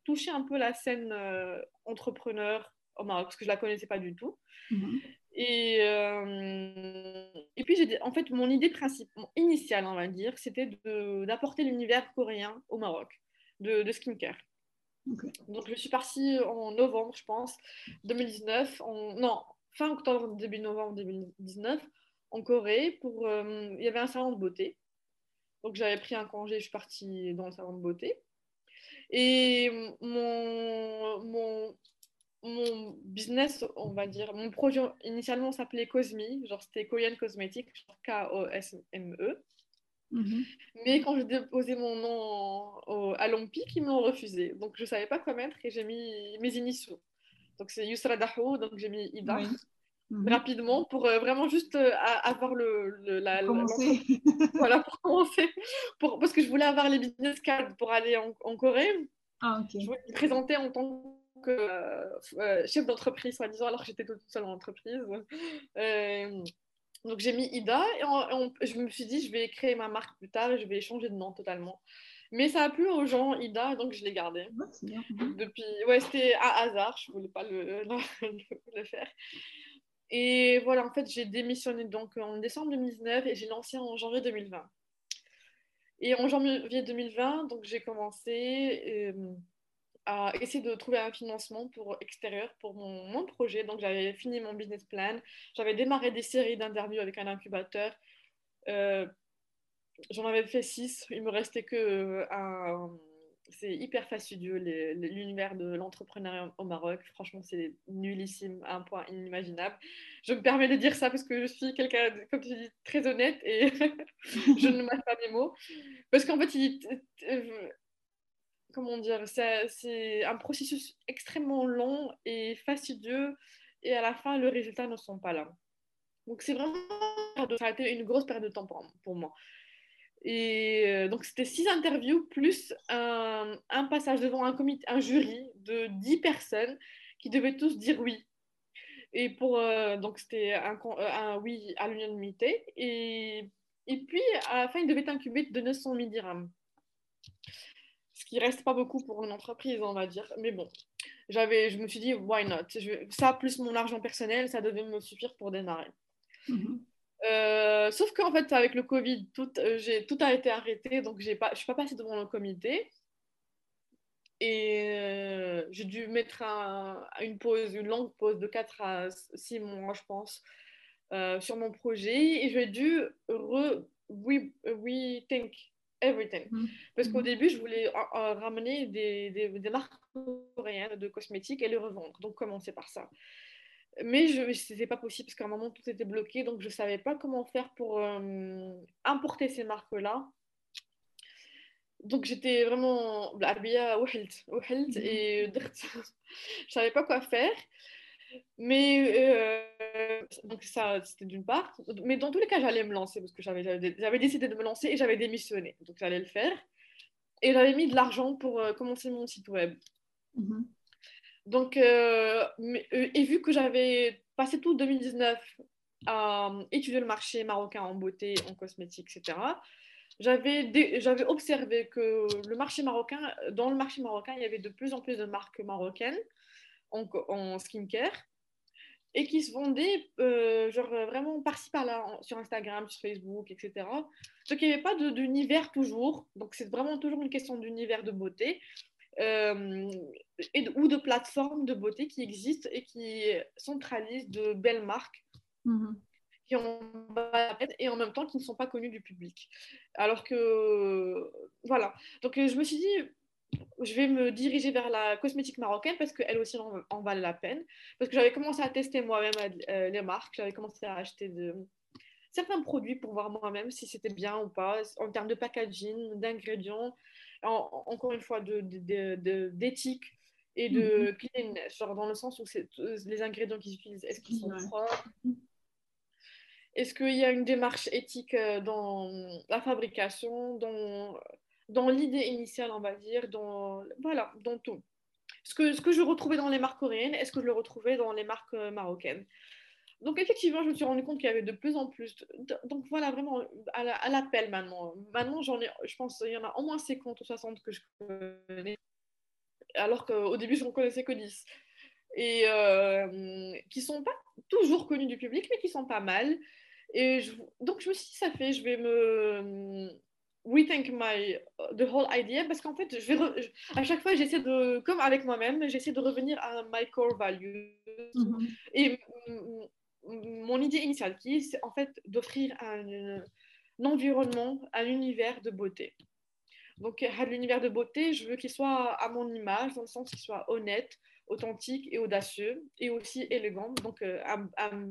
toucher un peu la scène entrepreneur au Maroc, parce que je ne la connaissais pas du tout. Mhm. Et, euh, et puis, j'ai, en fait, mon idée principale, initiale, on va dire, c'était d'apporter l'univers coréen au Maroc, de, de skincare. Donc, je suis partie en novembre, je pense, 2019, en, non, fin octobre, début novembre 2019, en Corée, pour, euh, il y avait un salon de beauté. Donc, j'avais pris un congé, je suis partie dans le salon de beauté. Et mon, mon, mon business, on va dire, mon projet initialement s'appelait Cosme, genre c'était Korean Cosmetics, K-O-S-M-E. Mhm. Mais quand j'ai déposé mon nom à l'OMPIC, ils me l'ont refusé. Donc je ne savais pas quoi mettre et j'ai mis mes initiaux. Donc c'est Yusra Dahou, donc j'ai mis Ida. Oui. Mhm. rapidement pour euh, vraiment juste euh, avoir le, le- la, Commencer. [LAUGHS] voilà pour commencer pour, parce que je voulais avoir les business cards pour aller en, en Corée Ah, je voulais me présenter en tant que euh, euh, chef d'entreprise soi-disant alors que j'étais toute seule en entreprise. Euh, donc j'ai mis Ida et, en- et en- je me suis dit je vais créer ma marque plus tard et je vais changer de nom totalement. Mais ça a plu aux gens Ida donc je l'ai gardé depuis ouais c'était un hasard je voulais pas le, [LAUGHS] le, le faire. Et voilà en fait j'ai démissionné donc en décembre 2019 et j'ai lancé en janvier 2020 et en janvier 2020 donc j'ai commencé euh, à essayer de trouver un financement pour extérieur pour mon, projet donc j'avais fini mon business plan j'avais démarré des séries d'interviews avec un incubateur Euh, j'en avais fait six il me restait que euh, c'est hyper fastidieux l'univers de l'entrepreneuriat au Maroc. Franchement, c'est nullissime à un point inimaginable. Je me permets de dire ça parce que je suis quelqu'un, comme tu dis, très honnête et [LAUGHS] je ne mâche pas mes mots. Parce qu'en fait, il- comment dire, c'est un processus extrêmement long et fastidieux et à la fin, les résultats ne sont pas là. Donc, c'est vraiment, une grosse perte de temps pour, moi. Et euh, donc, c'était six interviews plus un, passage devant un, comité, un jury de dix personnes qui devaient tous dire oui. Et pour, euh, donc, c'était euh, un oui à l'unanimité. Et, et puis, à la fin, ils devaient incuber de 900 000 dirhams. Ce qui reste pas beaucoup pour une entreprise, on va dire. Mais bon, j'avais, je me suis dit, why not? Je- Ça, plus mon argent personnel, ça devait me suffire pour démarrer. Mhm. Euh, sauf qu'en fait, avec le Covid, tout, euh, j'ai, tout a été arrêté, donc j'ai pas, je ne suis pas passée devant le comité. Et euh, j'ai dû mettre un- une pause, une longue pause de 4 à 6 mois, je pense, euh, sur mon projet. Et j'ai dû re, re- rethink everything. Mm. Parce qu'au mm. début, je voulais ramener des, des, marques coréennes de cosmétiques et les revendre. Donc, commencer par ça. Mais ce n'était pas possible parce qu'à un moment, tout était bloqué. Donc, je ne savais pas comment faire pour euh, importer ces marques-là. Donc, j'étais vraiment habillée à mm-hmm. et [LAUGHS] je ne savais pas quoi faire. Mais euh, donc ça, c'était d'une part. Mais dans tous les cas, j'allais me lancer parce que j'avais, décidé de me lancer et j'avais démissionné. Donc, j'allais le faire. Et j'avais mis de l'argent pour euh, commencer mon site web. Mhm. Donc, euh, mais- et vu que j'avais passé tout 2019 à étudier le marché marocain en beauté, en cosmétique, etc., j'avais observé que le marché marocain, dans le marché marocain, il y avait de plus en plus de marques marocaines en, skincare et qui se vendaient euh, genre vraiment par-ci par-là sur Instagram, sur Facebook, etc. Donc il n'y avait pas d'univers toujours. Donc c'est vraiment toujours une question d'univers de beauté euh, et de- ou de plateformes de beauté qui existent et qui centralisent de belles marques Mhm. qui ont et en même temps qui ne sont pas connues du public. Alors que voilà. Donc euh, je me suis dit je vais me diriger vers la cosmétique marocaine parce qu'elle aussi en, en valait la peine. Parce que j'avais commencé à tester moi-même euh, les marques, j'avais commencé à acheter de, certains produits pour voir moi-même si c'était bien ou pas, en termes de packaging, d'ingrédients, en- encore une fois de- d'éthique et de cleanness, genre dans le sens où c'est- les ingrédients qu'ils utilisent, est-ce qu'ils sont propres? Est-ce qu'il y a une démarche éthique euh, dans la fabrication, dans, dans l'idée initiale, on va dire, dans, voilà, dans tout ce que, ce que je retrouvais dans les marques coréennes, est-ce que je le retrouvais dans les marques euh, marocaines Donc effectivement, je me suis rendu compte qu'il y avait de plus en plus. donc voilà, vraiment à la- à l'appel maintenant. Maintenant, j'en ai, je pense qu'il y en a au moins 50 ou 60 que je connais, alors qu'au début, je ne connaissais que 10. Et euh, qui sont pas toujours connus du public, mais qui sont pas mal. Et donc je me suis dit, ça fait, je vais me rethink my the whole idea parce qu'en fait, je vais re- je- à chaque fois, j'essaie de, comme avec moi-même, j'essaie de revenir à my core values Mhm. et mon idée initiale, qui est c'est en fait d'offrir un, un environnement, un univers de beauté. Donc, à l'univers de beauté, je veux qu'il soit à mon image, dans le sens qu'il soit honnête, authentique et audacieux, et aussi élégant. Donc, euh, un, un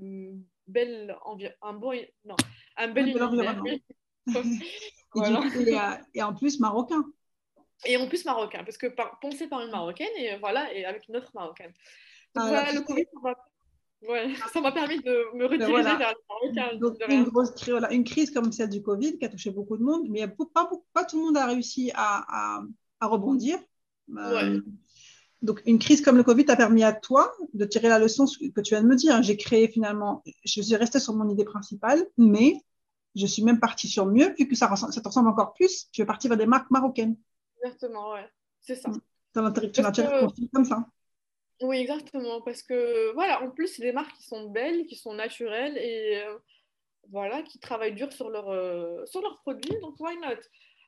bel un bon, non, un bel Un bel univers. environnement. [LAUGHS] Et, Voilà. du coup, et, euh, et en plus marocain. Et en plus marocain, parce que par, pensé par une marocaine et voilà, et avec une autre marocaine. voilà, le Covid, Ouais, [LAUGHS] ça m'a permis de me ben rediriger vers le Marocain. Donc, une, grosse, voilà, une crise comme celle du Covid qui a touché beaucoup de monde, mais pas, pas tout le monde a réussi à, à, à rebondir. Euh, donc, une crise comme le Covid a permis à toi de tirer la leçon que tu viens de me dire. J'ai créé finalement, je suis restée sur mon idée principale, mais je suis même partie sur mieux, vu que ça, ça te ressemble encore plus. Tu es partie vers des marques marocaines. Exactement, ouais. C'est ça. Tu as tiré comme ça. Oui, exactement. Parce que, voilà, en plus, c'est des marques qui sont belles, qui sont naturelles et euh, voilà, qui travaillent dur sur, leur, euh, sur leurs produits. Donc, why not?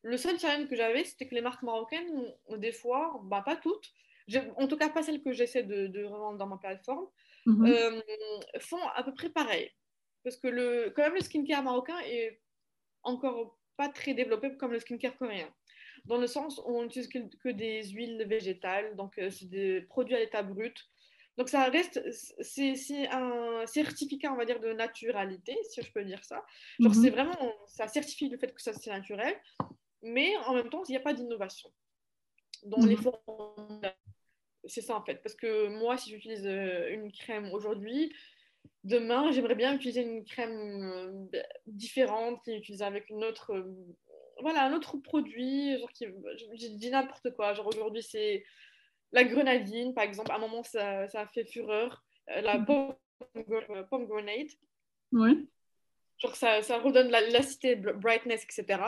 Le seul challenge que j'avais, c'était que les marques marocaines, des fois, bah, pas toutes, en tout cas pas celles que j'essaie de, de, revendre dans ma plateforme, mhm. euh, font à peu près pareil. Parce que le, quand même, le skincare marocain est encore pas très développé comme le skincare coréen dans le sens où on n'utilise que, des huiles végétales, donc euh, c'est des produits à l'état brut. Donc ça reste, c'est un certificat, on va dire, de naturalité, si je peux dire ça. Genre mhm. c'est vraiment, ça certifie le fait que ça c'est naturel, mais en même temps, il n'y a pas d'innovation dans les mhm. formes. C'est ça en fait, parce que moi, si j'utilise euh, une crème aujourd'hui, demain, j'aimerais bien utiliser une crème euh, différente, qui est utilisée avec une autre voilà, un autre produit, genre qui, je, dis n'importe quoi. Genre aujourd'hui, c'est la grenadine, par exemple. À un moment, ça, ça a fait fureur. Euh, la pomme, grenade. Oui. Genre ça, ça redonne l'acité, brightness, etc.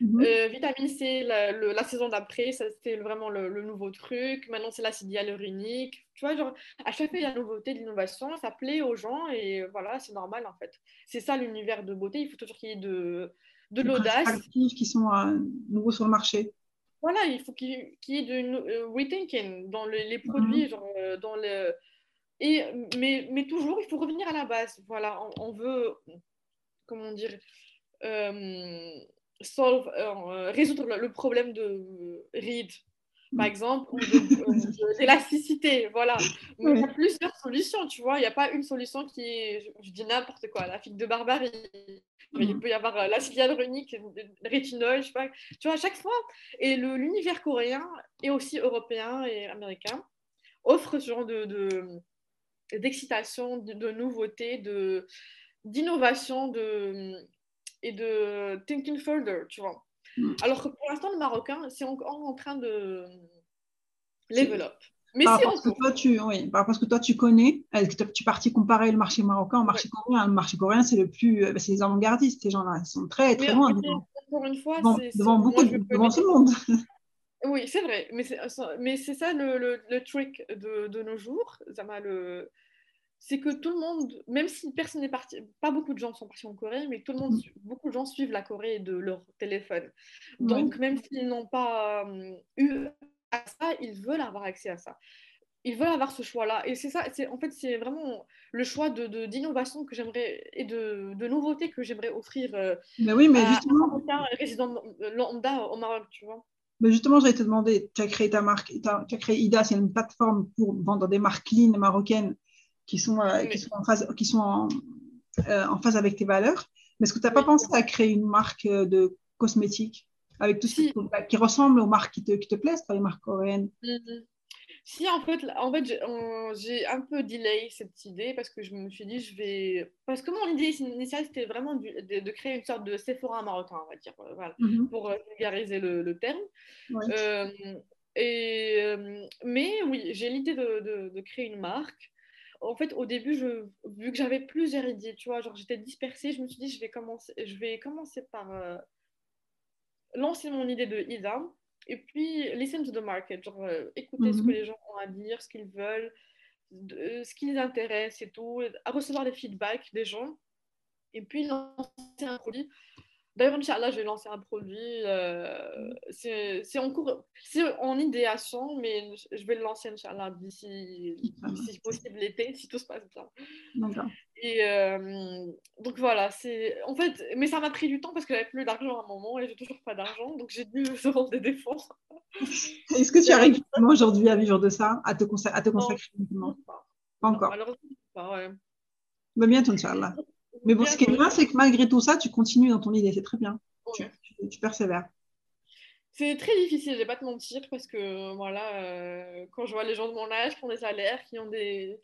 Mhm. Euh, vitamine C, la, la saison d'après, c'était vraiment le, nouveau truc. Maintenant, c'est l'acide hyaluronique. Tu vois, genre, à chaque fois, il y a une nouveauté, de l'innovation. Ça plaît aux gens et voilà, c'est normal en fait. C'est ça l'univers de beauté. Il faut toujours qu'il y ait de, de l'audace. qui sont euh, nouveaux sur le marché. Voilà, il faut qu'il y ait de euh, rethinking dans les produits, mhm. genre, euh, dans le... Et, mais, mais, toujours, il faut revenir à la base. Voilà, on, veut, comment dire, solve, résoudre le, problème de rides, par exemple, ou d'élasticité, voilà. [LAUGHS] Mais il y a plusieurs solutions, tu vois. Il n'y a pas une solution qui est, je, dis n'importe quoi, la figue de barbarie. Il peut y avoir euh, l'acide hyaluronique, le rétinol, je sais pas. Tu vois, à chaque fois. Et l'univers coréen et aussi européen et américain offre ce genre de, d'excitation, de, de, nouveauté, de, d'innovation de, et de thinking further, tu vois. Mm. Alors que pour l'instant, le marocain, c'est encore en train de level up. Mais par rapport, que toi, tu, oui, parce que toi, tu connais, tu es parti comparer le marché marocain au marché coréen? Le marché coréen, c'est le plus, euh, c'est les avant-gardistes, ces gens-là. Ils sont très, très loin. Devant, encore une fois, devant, beaucoup, devant tout le monde. [LAUGHS] Oui, c'est vrai. Mais c'est, ça le, le, le trick de, de, nos jours. Ça m'a le c'est que tout le monde, même si personne n'est parti, pas beaucoup de gens sont partis en Corée, mais tout le monde, mm. beaucoup de gens suivent la Corée de leur téléphone. Donc, même s'ils n'ont pas euh, eu à ça, ils veulent avoir accès à ça. Ils veulent avoir ce choix-là. Et c'est ça, c'est, en fait, c'est vraiment le choix de, d'innovation que j'aimerais et de, de nouveautés que j'aimerais offrir euh, mais oui, mais justement... à résident lambda au Maroc, tu vois. Mais justement, j'allais te demander, tu as créé ta marque, tu as créé IDA, c'est une plateforme pour vendre des marques clean marocaines qui sont, euh, qui sont, en, phase, qui sont en, euh, en phase avec tes valeurs. Mais est-ce que tu n'as pas pensé à créer une marque euh, de cosmétiques avec tout ce qui, qui, ressemble aux marques qui te, qui te plaisent, les marques coréennes? Mm-hmm. Si, en fait, en fait j'ai un peu delay cette idée parce que je me suis dit, je vais. Parce que mon idée initiale, c'était vraiment de, créer une sorte de Sephora marocain, on va dire, voilà, mm-hmm. pour vulgariser le, le terme. et, mais oui, j'ai l'idée de, de, créer une marque en fait, au début, je, vu que j'avais plusieurs idées, tu vois, genre j'étais dispersée, je me suis dit, je vais commencer, je vais commencer par euh, lancer mon idée de IDA. Et puis listen to the market, genre euh, écouter ce que mhm. les gens ont à dire, ce qu'ils veulent, ce qui les intéresse et tout, à recevoir des feedbacks des gens. Et puis lancer un produit D'ailleurs, Inch'Allah, je vais lancer un produit. Euh, c'est en cours, c'est en idéation, mais je vais le lancer, Inch'Allah, d'ici, si possible l'été, si tout se passe bien. Et euh, donc voilà, c'est en fait, mais ça m'a pris du temps parce que j'avais plus d'argent à un moment et j'ai toujours pas d'argent, donc j'ai dû [LAUGHS] se rendre des défauts. Est-ce que tu arrives aujourd'hui à vivre de ça, à te, à te consacrer non, pas. pas. encore. Malheureusement, pas, ouais. Bah, bientôt, Inch'Allah. Mais bon, ce qui est bien, c'est que malgré tout ça, tu continues dans ton idée. C'est très bien. Tu, persévères. C'est très difficile, je vais pas te mentir, parce que voilà, euh, quand je vois les gens de mon âge qui ont des salaires, qui ont des,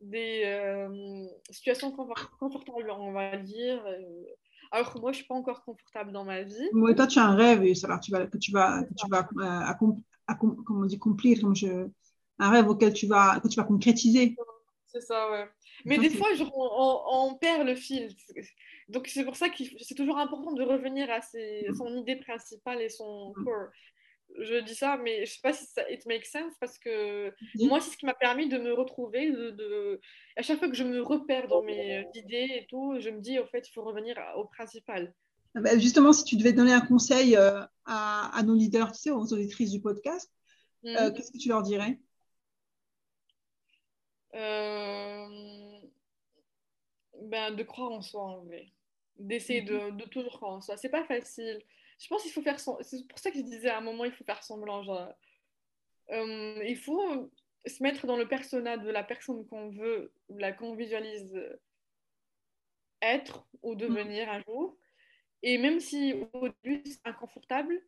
des euh, situations confortables, on va dire, euh, alors que moi, je suis pas encore confortable dans ma vie. Moi, toi, tu as un rêve et ça, tu vas, que tu vas, que tu vas on dit, accomplir, comme je, un rêve auquel tu vas, que tu vas concrétiser. C'est ça, ouais. Mais des fois, on, perd le fil. Donc, c'est pour ça que c'est toujours important de revenir à son idée principale et son core. Je dis ça, mais je sais pas si ça it makes sense parce que moi, c'est ce qui m'a permis de me retrouver. De, À chaque fois que je me repère dans mes idées et tout, je me dis, au fait, il faut revenir au principal. Ah bah, justement, si tu devais donner un conseil euh, à, nos leaders, tu sais, aux auditrices du podcast, euh, mm. qu'est-ce que tu leur dirais? euh, ben, De croire en soi, en vrai. D'essayer de, de, toujours croire en soi. C'est pas facile. Je pense qu'il faut faire son... C'est pour ça que je disais à un moment, il faut faire semblant. Genre, euh, il faut se mettre dans le personnage de la personne qu'on veut, la qu'on visualise être ou devenir un jour. Et même si au début c'est inconfortable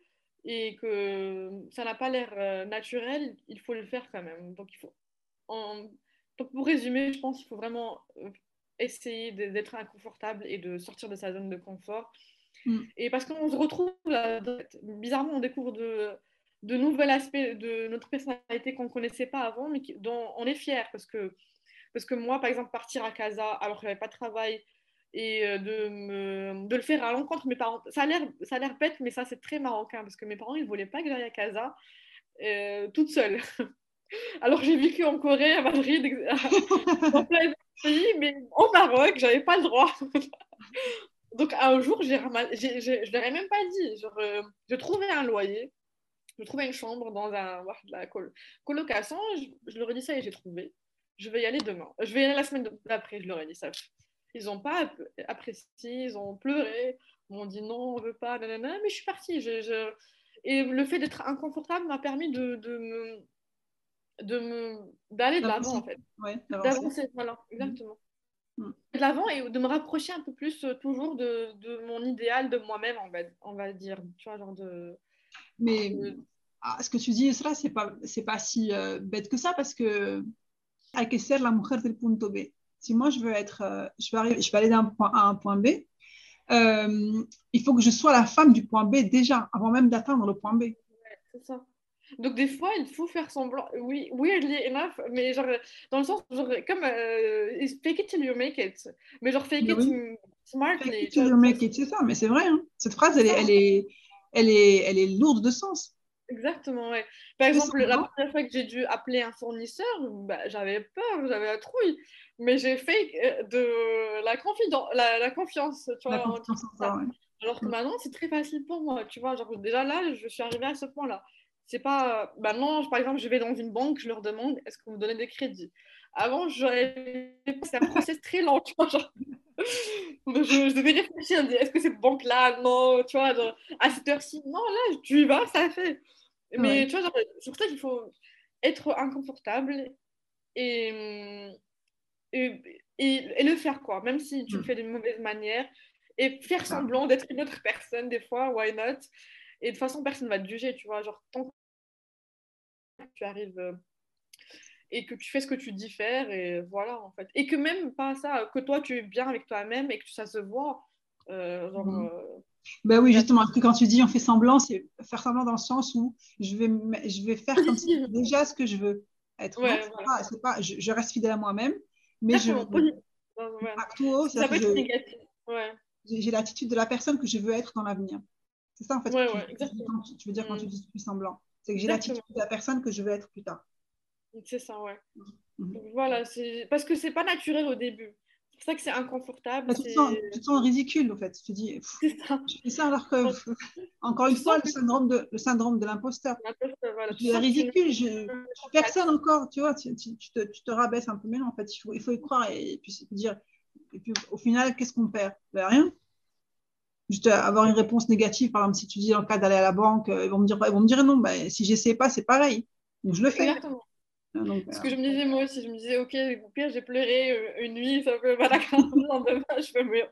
et que ça n'a pas l'air euh, naturel, il faut le faire quand même. Donc il faut en, donc pour résumer, je pense qu'il faut vraiment euh, essayer d'être inconfortable et de sortir de sa zone de confort. Mm. Et parce qu'on se retrouve, bizarrement, on découvre de, de nouveaux aspects de notre personnalité qu'on ne connaissait pas avant, mais dont on est fier. Parce que, parce que moi, par exemple, partir à Casa alors que je n'avais pas de travail et euh, de, me, de le faire à l'encontre de mes parents, ça a l'air bête, mais ça, c'est très marocain parce que mes parents, ils ne voulaient pas que j'aille à Casa euh, toute seule. [LAUGHS] Alors j'ai vécu en Corée, à Madrid, en [LAUGHS] plein pays, mais au Maroc, j'avais pas le droit. [LAUGHS] Donc un jour, j'ai je leur ai même pas dit. Euh, je trouvais un loyer, je trouvais une chambre dans un, la colocation. Je, leur ai dit ça et j'ai trouvé. Je vais y aller demain. Je vais y aller la semaine d'après. Je leur ai dit ça. Ils n'ont pas apprécié, ils ont pleuré, ils m'ont dit non, on veut pas, mais je suis partie. Et le fait d'être inconfortable m'a permis de, de me de me d'aller de l'avant en fait. D'avancer. Voilà exactement. Mm. de l'avant et de me rapprocher un peu plus euh, toujours de, de, mon idéal de moi-même on va, on va dire. Tu vois genre de mais ah, ce que tu dis cela c'est pas c'est pas si euh, bête que ça parce que hay que ser la mujer del punto B. Si moi je veux être euh, je veux arriver je vais aller d'un point A à un point B il faut que je sois la femme du point B déjà avant même d'atteindre le point B. C'est ça donc, des fois, il faut faire semblant. Oui, weirdly enough, mais genre, dans le sens, genre, comme euh, fake it till you make it. Mais genre, fake it smartly. Fake it till you make it, c'est ça, mais c'est vrai. Hein. Cette phrase, elle est, elle, est, elle, est, elle est lourde de sens. Exactement, ouais. Par exemple, la première fois que j'ai dû appeler un fournisseur, bah, j'avais peur, j'avais la trouille. Mais j'ai fait euh, de la, la, la confiance, tu vois. Confiance Alors que mm. maintenant, c'est très facile pour moi, tu vois. Genre, déjà là, je suis arrivée à ce point-là. C'est pas. Bah non, par exemple, je vais dans une banque, je leur demande est-ce que vous me donnez des crédits? Avant, j'aurais. C'est un process très lent, tu vois. Genre... [LAUGHS] je, devais réfléchir, est-ce que cette banque-là Non, tu vois, à cette heure-ci, non, là, tu y vas, ça fait. Mais tu vois, c'est pour ça qu'il faut être inconfortable et, et, et, le faire, quoi. Même si tu le mm. fais d'une mauvaise manière et faire semblant d'être une autre personne, des fois, why not? Et de toute façon, personne ne va te juger, tu vois. Genre, tant que tu arrives euh, et que tu fais ce que tu dis faire, et voilà, en fait. Et que même pas ça, que toi, tu es bien avec toi-même et que ça se voit. Euh, genre, mhm. euh, ben oui, justement, que quand tu dis on fait semblant, c'est faire semblant dans le sens où je vais, je vais faire comme si [LAUGHS] déjà ce que je veux être. Ouais, pas, je, reste fidèle à moi-même, mais je. Ouais. J'ai l'attitude de la personne que je veux être dans l'avenir. C'est ça, en fait, tu, veux dire quand tu dis plus semblant. C'est que j'ai l'attitude de la personne que je veux être plus tard. C'est ça, ouais. Mm-hmm. Voilà, parce que c'est pas naturel au début. C'est pour ça que c'est inconfortable. Bah, tu, te sens, tu, te sens, ridicule, en fait. Tu te dis, ça. je fais ça alors que, encore une fois, le syndrome de, le syndrome de l'imposteur. Voilà. Tu es ridicule, je, personne encore, tu vois, tu, tu, te, tu, te, rabaisses un peu, mais non, en fait, il faut, il faut y croire et, puis dire, et puis au final, qu'est-ce qu'on perd? Ben, Rien juste avoir une réponse négative. Par exemple, si tu dis en cas d'aller à la banque, euh, ils vont me dire, ils vont me dire non. Ben, si j'essaie pas, c'est pareil. Donc je le fais. Exactement. Ah, Ce que je me disais moi aussi, je me disais, ok, au pire, j'ai pleuré euh, une nuit, ça peut pas la le lendemain, je peux mourir.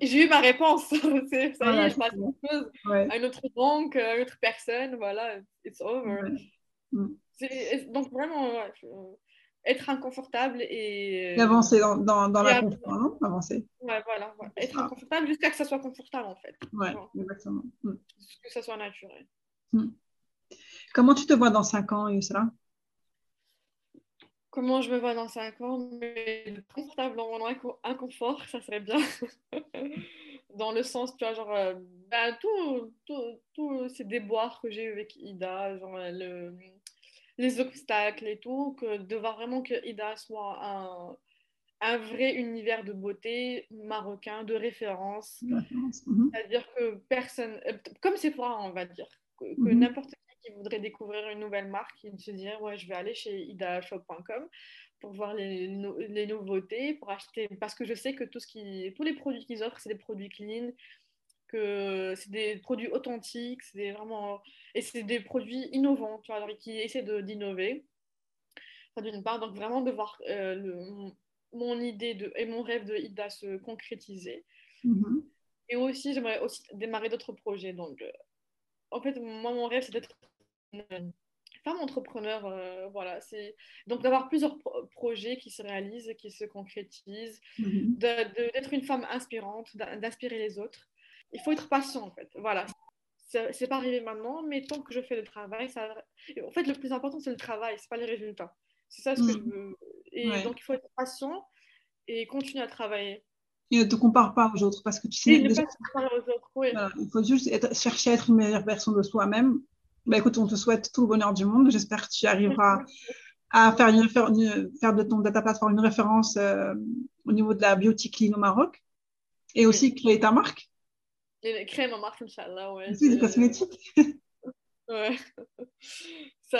J'ai eu ma réponse, [LAUGHS] ça y est, je passe à chose, à une autre banque, à une autre personne, voilà, it's over. Mm. Donc vraiment, être inconfortable et. avancer dans, dans, dans la confort, non Avancer. Ouais, voilà, être inconfortable jusqu'à que ça soit confortable en fait. Ouais, exactement. Mm. Que ça soit naturel. Comment tu te vois dans 5 ans, Yusra? Comment je me vois dans 5 ans, mais confortable dans mon inconfort, ça serait bien. [LAUGHS] dans le sens, tu vois, genre, ben, tous ces déboires que j'ai eu avec Ida, genre, le, les obstacles et tout, que de voir vraiment que Ida soit un, un vrai univers de beauté marocain, de référence. Mhm. C'est-à-dire que personne, euh, comme Sephora, on va dire, que, mhm. n'importe qui voudrait découvrir une nouvelle marque, il se dirait ouais, je vais aller chez idashop.com pour voir les, les, nouveautés, pour acheter, parce que je sais que tout ce qui, tous les produits qu'ils offrent, c'est des produits clean, que c'est des produits authentiques, c'est vraiment, et c'est des produits innovants, tu vois, alors, qui essaient d'innover. D'une part, donc vraiment de voir euh, le, mon idée de, et mon rêve de Ida se concrétiser. Mm-hmm. Et aussi, j'aimerais aussi démarrer d'autres projets. Donc, euh, en fait, moi, mon rêve, c'est d'être femme entrepreneur, euh, voilà, c'est donc d'avoir plusieurs projets qui se réalisent, qui se concrétisent, mhm. d'être une femme inspirante, d'inspirer les autres. Il faut être patient en fait, voilà. C'est pas arrivé maintenant, mais tant que je fais le travail, ça... en fait, le plus important c'est le travail, c'est pas les résultats. C'est ça ce que je mhm. veux. Et donc il faut être patient et continuer à travailler. Et ne te compare pas aux autres parce que tu sais. Déjà... Aux autres, oui. il faut juste chercher à être une meilleure version de soi-même bah, écoute, on te souhaite tout le bonheur du monde. J'espère que tu arriveras à faire, une, faire de, ton, data ta plateforme une référence euh, au niveau de la beauty clean au Maroc et aussi créer ta marque. Créer ma marque, Inch'Allah, ouais. C'est des cosmétiques. ouais. [LAUGHS] Ça,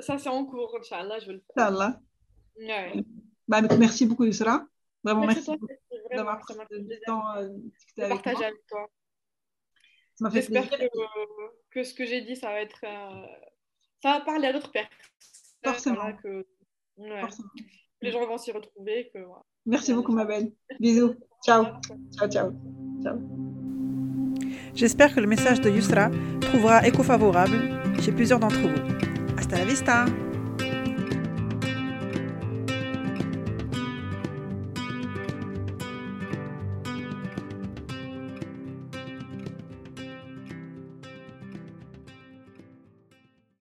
ça, c'est en cours, Inch'Allah, je vais le faire. Inch'Allah. Ouais. Bah, merci beaucoup, Yusra. Vraiment, merci, merci d'avoir pris le temps euh, de partager avec toi. J'espère que, que, ce que j'ai dit, ça va être. Euh, ça va parler à d'autres personnes. Forcément. que, Les gens vont s'y retrouver. Que, Merci beaucoup, ma belle. Bisous. Ciao. Ciao, ciao. ciao. J'espère que le message de Yusra trouvera écho favorable chez plusieurs d'entre vous. Hasta la vista!